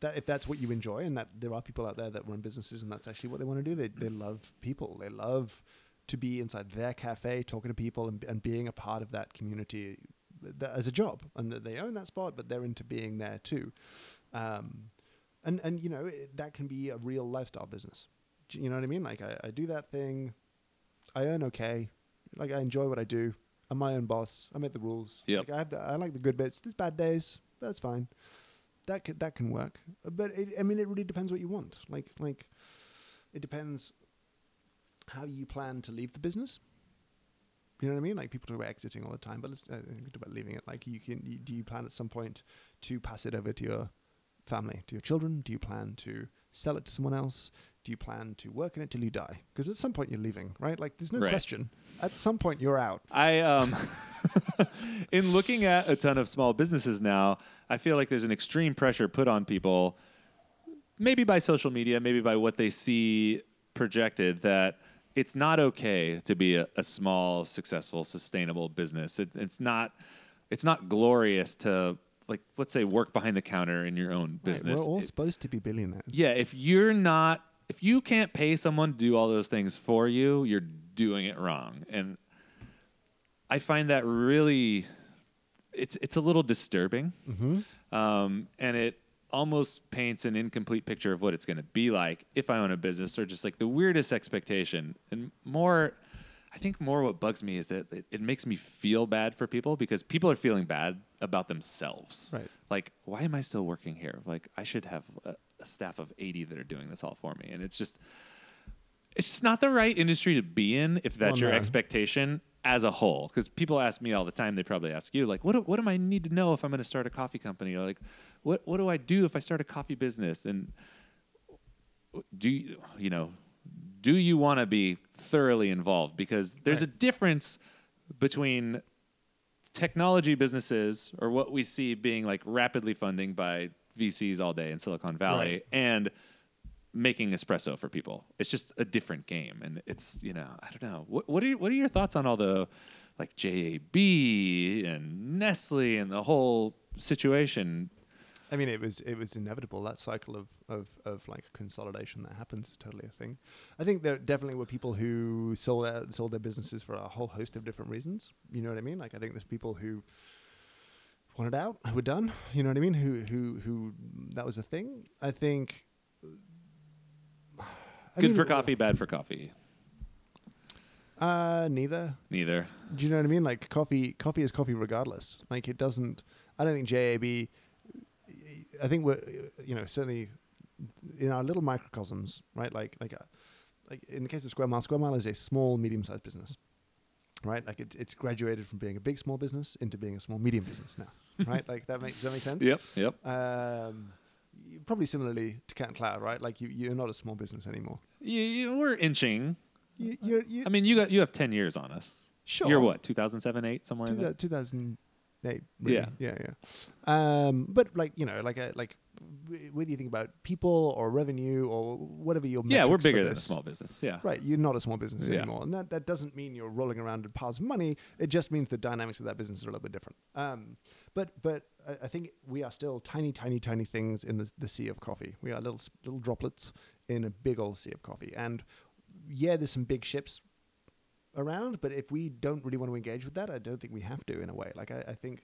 That if that's what you enjoy, and that there are people out there that run businesses, and that's actually what they want to do. They they love people. They love to be inside their cafe, talking to people, and, and being a part of that community as a job. And that they own that spot, but they're into being there too. Um, and and you know it, that can be a real lifestyle business. You know what I mean? Like I, I do that thing, I earn okay, like I enjoy what I do. I'm my own boss. I make the rules. Yep. Like I have the, I like the good bits. There's bad days. But that's fine. That could, that can work. But it, I mean, it really depends what you want. Like like, it depends how you plan to leave the business. You know what I mean? Like people talk about exiting all the time, but let's uh, talk about leaving it. Like you can, you, do you plan at some point to pass it over to your family, to your children? Do you plan to sell it to someone else? Do you plan to work in it till you die? Because at some point you're leaving, right? Like there's no Right. question. At some point you're out. I um (laughs) in looking at a ton of small businesses now, I feel like there's an extreme pressure put on people maybe by social media, maybe by what they see projected that it's not okay to be a, a small, successful, sustainable business. It, it's not it's not glorious to like let's say work behind the counter in your own Right, business. We're all It- supposed to be billionaires. yeah, if you're not, if you can't pay someone to do all those things for you, you're doing it wrong. And I find that really, it's it's a little disturbing, Mm-hmm. um, and it almost paints an incomplete picture of what it's going to be like if I own a business, or just like the weirdest expectation and more. I think more what bugs me is that it, it makes me feel bad for people because people are feeling bad about themselves. Right. Like, why am I still working here? Like, I should have a, a staff of 80 that are doing this all for me. And it's just, it's just not the right industry to be in if that's Well, your no. expectation as a whole. Because people ask me all the time, they probably ask you, like, what, do, what do I need to know if I'm going to start a coffee company? Or like, what, what do I do if I start a coffee business? And do you, you know, do you want to be thoroughly involved? Because there's a difference between technology businesses or what we see being like rapidly funding by VCs all day in Silicon Valley Right. and making espresso for people. It's just a different game, and it's you know I don't know what what are your, what are your thoughts on all the like JAB and Nestle and the whole situation? I mean, it was it was inevitable. That cycle of, of, of like consolidation that happens is totally a thing. I think there definitely were people who sold out, sold their businesses for a whole host of different reasons. You know what I mean? Like I think there's people who wanted out, were done. You know what I mean? Who who who that was a thing. I think. I Good mean, for coffee, bad for coffee. Uh, neither. Neither. Do you know what I mean? Like coffee, coffee is coffee regardless. Like it doesn't. I don't think JAB. I think we're, you know, certainly in our little microcosms, right? Like, like, uh, like in the case of Square Mile, Square Mile is a small, medium-sized business, right? Like it, it's graduated from being a big, small business into being a small, medium business now, (laughs) right? Like that makes that make sense? Yep. Yep. Um, probably similarly to Cat and Cloud, right? Like you, you're not a small business anymore. You, you, we're inching. You, you're, you I mean, you got you have ten years on us. sure. You're what? 2007, eight, somewhere in there. 2008. Really. Yeah. yeah, yeah. Um, but like you know, like a, like w- whether you think about people or revenue or whatever your Yeah, we're bigger than a small business. Yeah. Right, you're not a small business Yeah. anymore, and that, that doesn't mean you're rolling around in piles of money. It just means the dynamics of that business are a little bit different. Um, but but I, I think we are still tiny, tiny, tiny things in the, the sea of coffee. We are little little droplets in a big old sea of coffee, and yeah, there's some big ships around, but if we don't really want to engage with that, I don't think we have to in a way. Like I, I think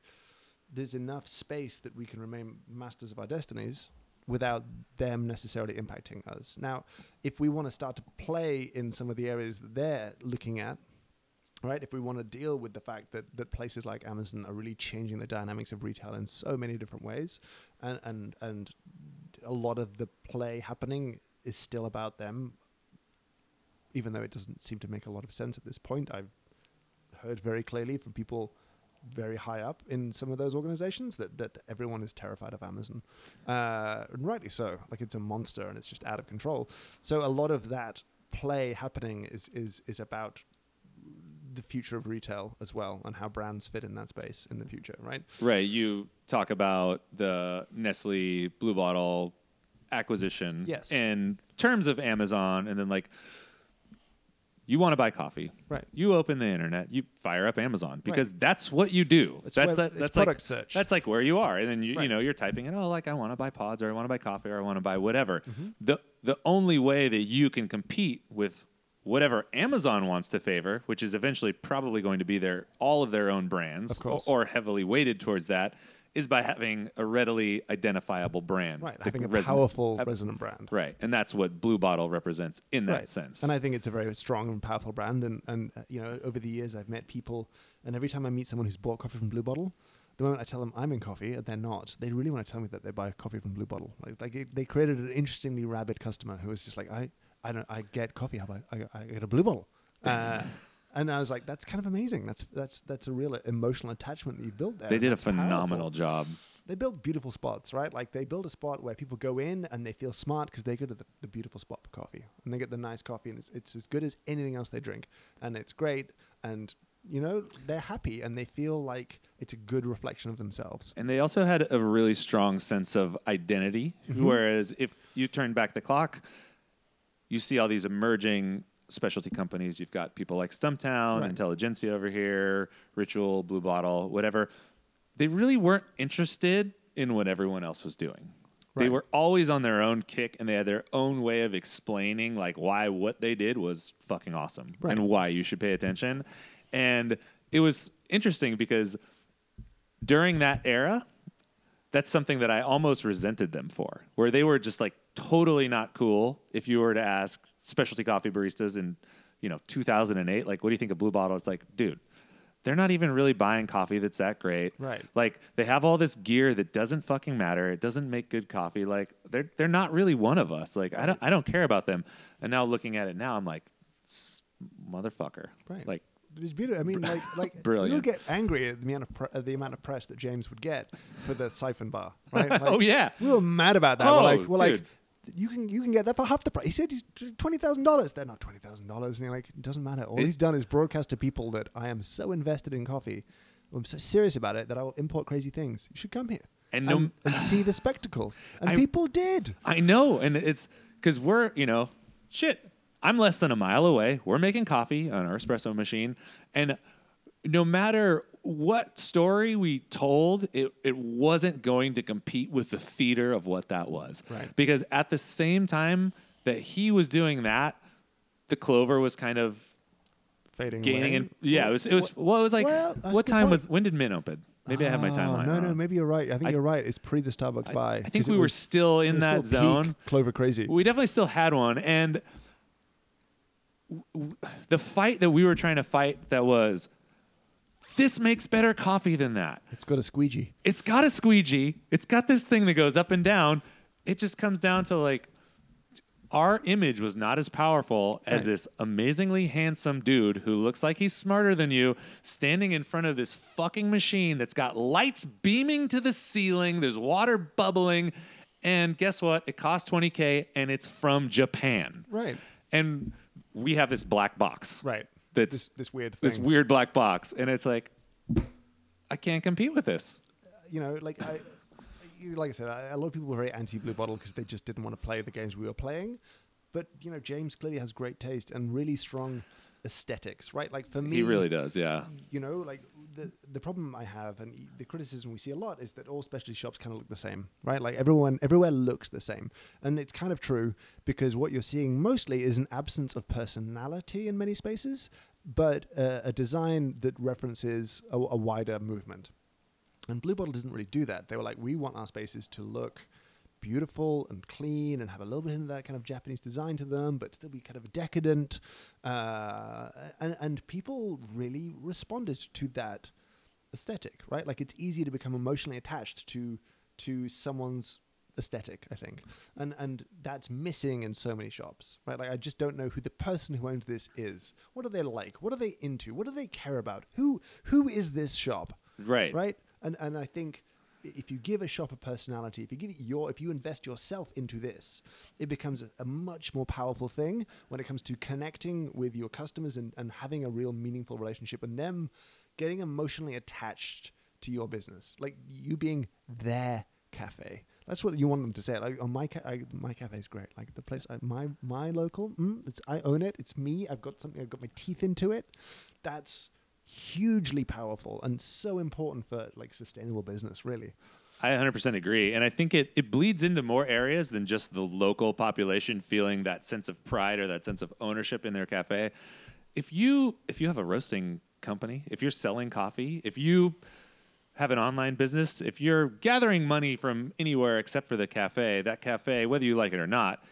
there's enough space that we can remain masters of our destinies without them necessarily impacting us. Now, if we want to start to play in some of the areas that they're looking at, right? If we want to deal with the fact that, that places like Amazon are really changing the dynamics of retail in so many different ways, and, and, and a lot of the play happening is still about them, even though it doesn't seem to make a lot of sense at this point. I've heard very clearly from people very high up in some of those organizations that, that everyone is terrified of Amazon. Uh, and rightly so. Like it's a monster and it's just out of control. So a lot of that play happening is, is, is about the future of retail as well and how brands fit in that space in the future, right? Right. You talk about the Nestle Blue Bottle acquisition Yes. in terms of Amazon, and then like you want to buy coffee. Right. You open the internet, you fire up Amazon because that's what you do. It's that's web- that, it's that's product like search. that's like where you are, and then you you Right. know you're typing in oh like I want to buy pods or I want to buy coffee or I want to buy whatever. Mm-hmm. The the only way that you can compete with whatever Amazon wants to favor, which is eventually probably going to be their all of their own brands Of course. or, or heavily weighted towards that, is by having a readily identifiable brand, Right. Having a resonant- powerful have- resonant brand. Right, and that's what Blue Bottle represents in that right. sense. And I think it's a very strong and powerful brand. And, and uh, you know, over the years, I've met people, and every time I meet someone who's bought coffee from Blue Bottle, the moment I tell them I'm in coffee and they're not, they really want to tell me that they buy coffee from Blue Bottle. Like, like it, they created an interestingly rabid customer who was just like, I, I don't, I get coffee. How about I, I get a Blue Bottle? Uh, and I was like, that's kind of amazing. That's that's that's a real emotional attachment that you built there. they did a that's powerful phenomenal job. they build beautiful spots, right? Like they build a spot where people go in and they feel smart because they go to the, the beautiful spot for coffee and they get the nice coffee and it's, it's as good as anything else they drink and it's great and you know they're happy and they feel like it's a good reflection of themselves. And they also had a really strong sense of identity. Mm-hmm. Whereas if you turn back the clock, you see all these emerging specialty companies. You've got people like Stumptown, Right. Intelligentsia over here, Ritual, Blue Bottle, whatever. They really weren't interested in what everyone else was doing. They were always on their own kick and they had their own way of explaining like why what they did was fucking awesome Right. and why you should pay attention. And it was interesting because during that era, that's something that I almost resented them for, where they were just like totally not cool if you were to ask specialty coffee baristas in you know 2008. Like, what do you think of Blue Bottle? It's like, dude, they're not even really buying coffee that's that great. Right. Like they have all this gear that doesn't fucking matter. It doesn't make good coffee. Like they're they're not really one of us. Like I don't I don't care about them. And now looking at it now, I'm like, motherfucker. Right. Like It's beautiful. I mean, like, like (laughs) you'd get angry at the amount of pre- at the amount of press that James would get for the siphon bar, right? (laughs) Oh, like, Oh, yeah. we were mad about that. Oh, we're like, we're like, dude. You can you can get that for half the price. He said he's twenty thousand dollars. They're not twenty thousand dollars, and you're like, it doesn't matter. All It- he's done is broadcast to people that I am so invested in coffee. I'm so serious about it that I will import crazy things. You should come here And no- and, and see the spectacle. (sighs) And I- people did. I know, and it's because we're, you know, shit. I'm less than a mile away. We're making coffee on our espresso machine, and no matter what story we told, it it wasn't going to compete with the theater of what that was. Right. Because at the same time that he was doing that, the Clover was kind of Fading gaining away. in. Yeah, it was. It was. Well, it was like. Well, what time point. was? When did Mint open? Maybe I have my Oh, timeline. No, wrong. no, maybe you're right. I think I- you're right. It's pre the Starbucks buy. I think 'cause it we were still in that still peak zone. Clover crazy. We definitely still had one, and w- w- the fight that we were trying to fight that was this makes better coffee than that. It's got a squeegee. It's got a squeegee. It's got this thing that goes up and down. It just comes down to like our image was not as powerful as this amazingly handsome dude who looks like he's smarter than you standing in front of this fucking machine that's got lights beaming to the ceiling, there's water bubbling, and guess what? It costs 20k and it's from Japan. Right. And we have this black box. Right. That's This, this weird thing. this weird black box and it's like I can't compete with this. you know, like I, like I said, I, a lot of people were very anti-blue bottle because they just didn't want to play the games we were playing. But you know, James clearly has great taste and really strong aesthetics, right? Like for me, He really does, yeah. You know, like the the problem I have and the criticism we see a lot is that all specialty shops kind of look the same, right? Like everyone everywhere looks the same, and it's kind of true because what you're seeing mostly is an absence of personality in many spaces, but uh, a design that references a, a wider movement. And Blue Bottle didn't really do that. They were like, we want our spaces to look beautiful and clean and have a little bit of that kind of Japanese design to them, but still be kind of decadent. Uh, and, and people really responded to that aesthetic, right? Like it's easy to become emotionally attached to to someone's aesthetic, I think. And and that's missing in so many shops, right? Like I just don't know who the person who owns this is. What are they like? What are they into? What do they care about? Who who is this shop? Right. right? And and I think if you give a shop a personality, if you give it your, if you invest yourself into this, it becomes a, a much more powerful thing when it comes to connecting with your customers and, and having a real meaningful relationship and them getting emotionally attached to your business, like you being their cafe. That's what you want them to say. Like, oh, my ca- I, my cafe is great. Like the place, I, my my local, mm, it's I own it. It's me. I've got something. I've got my teeth into it. That's hugely powerful and so important for like sustainable business. Really, I 100% agree. And I think it, it bleeds into more areas than just the local population feeling that sense of pride or that sense of ownership in their cafe. If you if you have a roasting company, if you're selling coffee, if you have an online business, if you're gathering money from anywhere except for the cafe, that cafe, whether you like it or not,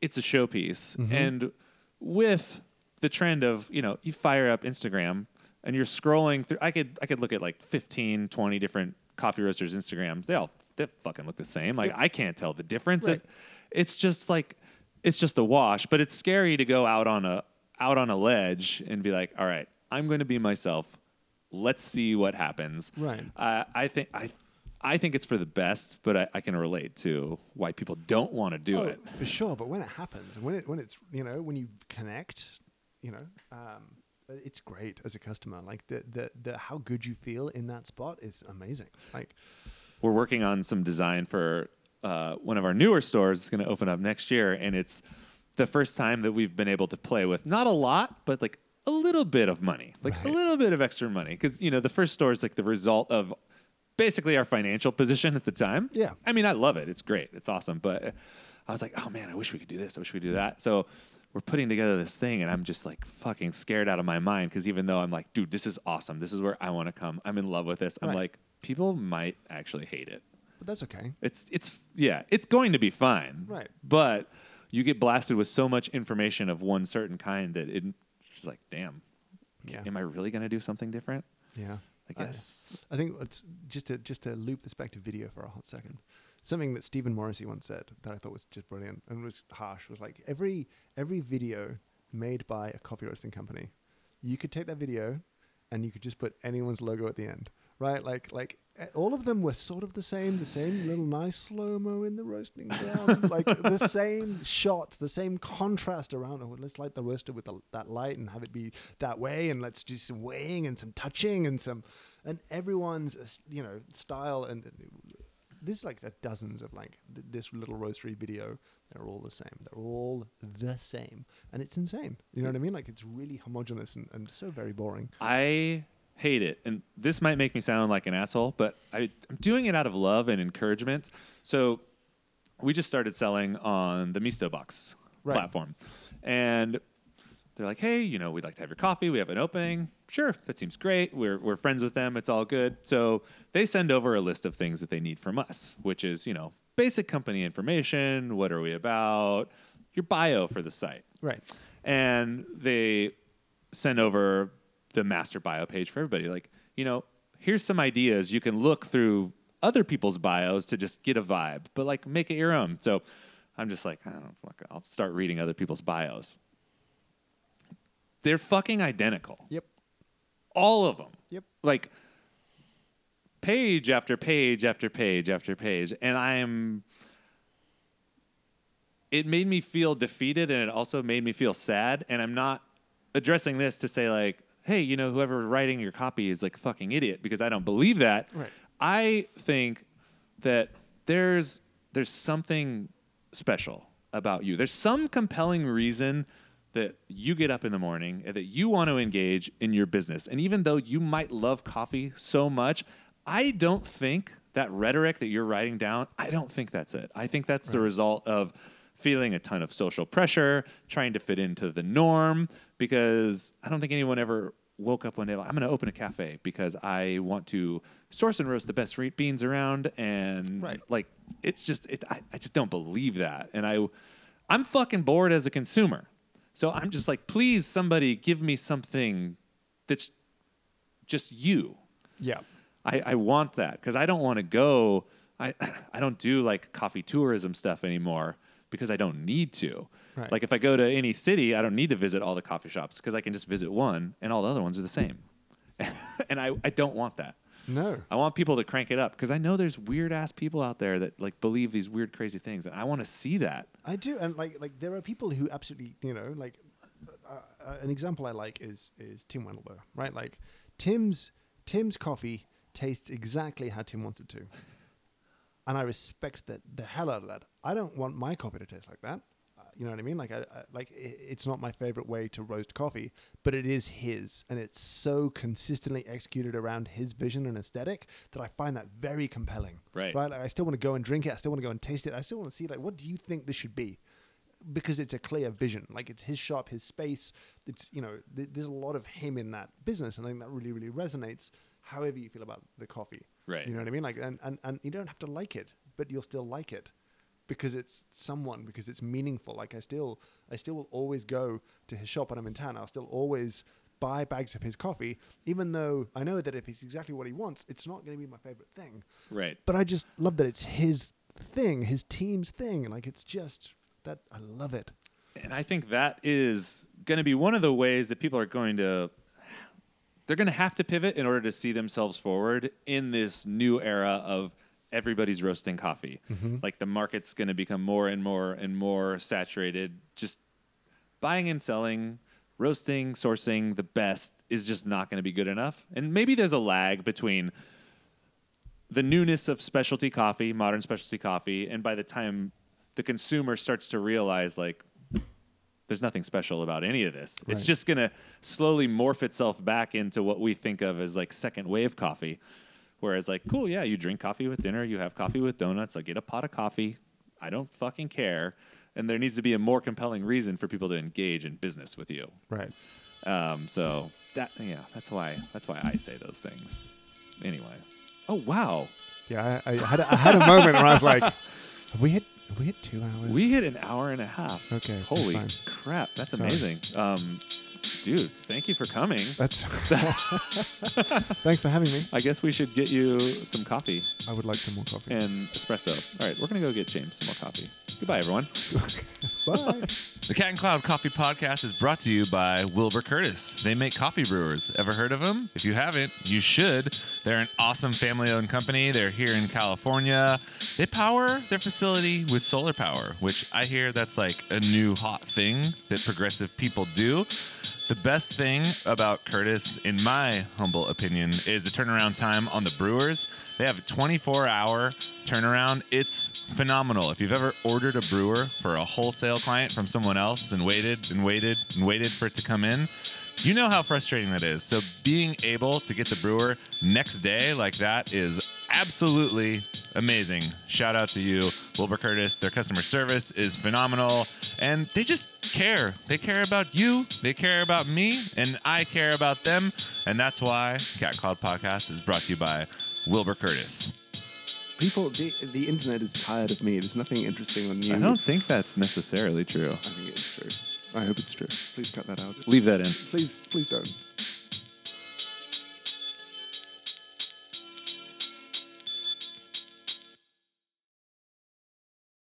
it's a showpiece. Mm-hmm. And with the trend of, you know, you fire up Instagram and you're scrolling through I could I could look at like 15, 20 different coffee roasters Instagrams. They all they fucking look the same. Like I can't tell the difference. Right. It, it's just like it's just a wash, but it's scary to go out on a out on a ledge and be like, "All right, I'm going to be myself. Let's see what happens." Right. Uh, I think I I think it's for the best, but I, I can relate to why people don't want to do Oh, it. for sure. But when it happens, and when it when it's you know when you connect, you know, um, it's great as a customer. Like the the the how good you feel in that spot is amazing. Like we're working on some design for uh, one of our newer stores. It's going to open up next year, and it's the first time that we've been able to play with not a lot, but like a little bit of money, like a little bit of extra money, because you know the first store is like the result of basically our financial position at the time. Yeah. I mean, I love it. It's great. It's awesome. But I was like, oh man, I wish we could do this. I wish we could do that. So we're putting together this thing, and I'm just like fucking scared out of my mind because even though I'm like, dude, this is awesome. This is where I want to come. I'm in love with this. I'm Right. like, people might actually hate it. but that's okay. It's it's yeah, it's going to be fine. Right. But you get blasted with so much information of one certain kind that it She's like, damn, Yeah. am I really going to do something different? Yeah. I I- guess. I think it's just to just to loop this back to video for a hot second. Something that Stephen Morrissey once said that I thought was just brilliant and was harsh was like every every video made by a coffee roasting company, you could take that video and you could just put anyone's logo at the end, right? Like like eh, all of them were sort of the same, the same little nice slow mo in the roasting ground, (laughs) like the same shot, the same contrast around. Oh, let's light the roaster with the, that light and have it be that way, and let's do some weighing and some touching and some, and everyone's uh, you know style and. There's like uh, dozens of like th- this little roastery video. They're all the same. They're all the same, and it's insane. You know what I mean? Like it's really homogenous and, and so very boring. I hate it. And this might make me sound like an asshole, but I, I'm doing it out of love and encouragement. So we just started selling on the Misto Box Right. platform. And they're like, hey, you know, we'd like to have your coffee. We have an opening. Sure, that seems great. We're, we're friends with them. It's all good. So they send over a list of things that they need from us, which is, you know, basic company information. What are we about? Your bio for the site Right. and they send over the master bio page for everybody. Like, you know, here's some ideas. You can look through other people's bios to just get a vibe, but like make it your own. So I'm just like, I don't know, fuck. I'll start reading other people's bios. They're fucking identical. Yep. All of them. Yep. Like page after page after page after page. And I'm it made me feel defeated and it also made me feel sad. And I'm not addressing this to say like, hey, you know, whoever writing your copy is like a fucking idiot because I don't believe that. Right. I think that there's there's something special about you. There's some compelling reason that you get up in the morning and that you want to engage in your business. And even though you might love coffee so much, I don't think that rhetoric that you're writing down, I don't think that's it. I think that's the result of feeling a ton of social pressure, trying to fit into the norm because I don't think anyone ever woke up one day like I'm going to open a cafe because I want to source and roast the best beans around and Right. like it's just it, I, I just don't believe that and I I'm fucking bored as a consumer. So I'm just like please somebody give me something that's just you. Yeah. I, I want that because I don't want to go. I (clears throat) I don't do like coffee tourism stuff anymore because I don't need to. Right. Like if I go to any city, I don't need to visit all the coffee shops because I can just visit one and all the other ones are the same. (laughs) and I, I don't want that. No. I want people to crank it up because I know there's weird ass people out there that like believe these weird crazy things and I want to see that. I do, and like like there are people who absolutely, you know, like uh, uh, an example I like is is Tim Wendelboe, right? Like Tim's Tim's coffee tastes exactly how Tim wants it to, and I respect that the hell out of that. I don't want my coffee to taste like that. You know what I mean? Like I, I like it's not my favorite way to roast coffee, but it is his, and it's so consistently executed around his vision and aesthetic that I find that very compelling. Right. Right. Like, I still want to go and drink it. I still want to go and taste it. I still want to see like what do you think this should be? Because it's a clear vision. Like it's his shop, his space. It's you know th- there's a lot of him in that business, and I think that really really resonates. However you feel about the coffee, Right. You know what I mean? Like and and, and you don't have to like it, but you'll still like it because it's someone because it's meaningful. Like I still I still will always go to his shop when I'm in town. I'll still always buy bags of his coffee, even though I know that if it's exactly what he wants, it's not going to be my favorite thing Right. but I just love that it's his thing, his team's thing. Like it's just that I love it. And I think that is going to be one of the ways that people are going to they're going to have to pivot in order to see themselves forward in this new era of everybody's roasting coffee. Mm-hmm. Like the market's going to become more and more and more saturated. Just buying and selling, roasting, sourcing the best is just not going to be good enough. And maybe there's a lag between the newness of specialty coffee, modern specialty coffee, and by the time the consumer starts to realize like there's nothing special about any of this. It's just going to slowly morph itself back into what we think of as like second wave coffee. Whereas like, cool, yeah, you drink coffee with dinner, you have coffee with donuts, I get a pot of coffee. I don't fucking care. And there needs to be a more compelling reason for people to engage in business with you. Right. Um, so that yeah, that's why that's why I say those things. Anyway. Oh wow. Yeah, I, I had a, I had a moment where I was like, (laughs) have we hit have we hit two hours? We hit an hour and a half. Okay, Holy fine. crap, that's Sorry. amazing. Um, Dude, thank you for coming. That's. (laughs) Thanks for having me. I guess we should get you some coffee I would like some more coffee. and espresso. All right, we're going to go get James some more coffee. Goodbye, everyone. (laughs) Bye. The Cat and Cloud Coffee Podcast is brought to you by Wilbur Curtis. They make coffee brewers. Ever heard of them? If you haven't, you should. They're an awesome family owned company. They're here in California. They power their facility with solar power, which I hear that's like a new hot thing that progressive people do. The best thing about Curtis, in my humble opinion, is the turnaround time on the brewers. They have a 24 hour turnaround. It's phenomenal. If you've ever ordered a brewer for a wholesale client from someone else and waited and waited and waited for it to come in, you know how frustrating that is. So being able to get the brewer next day like that is absolutely amazing. Shout out to you, Wilbur Curtis. Their customer service is phenomenal and they just care. They care about you, they care about me, and I care about them. And that's why Cat Cloud Podcast is brought to you by Wilbur Curtis. People, the, the internet is tired of me. There's nothing interesting on you. I don't think that's necessarily true. I think it's true. I hope it's true. Please cut that out. Leave that in. Please, please don't.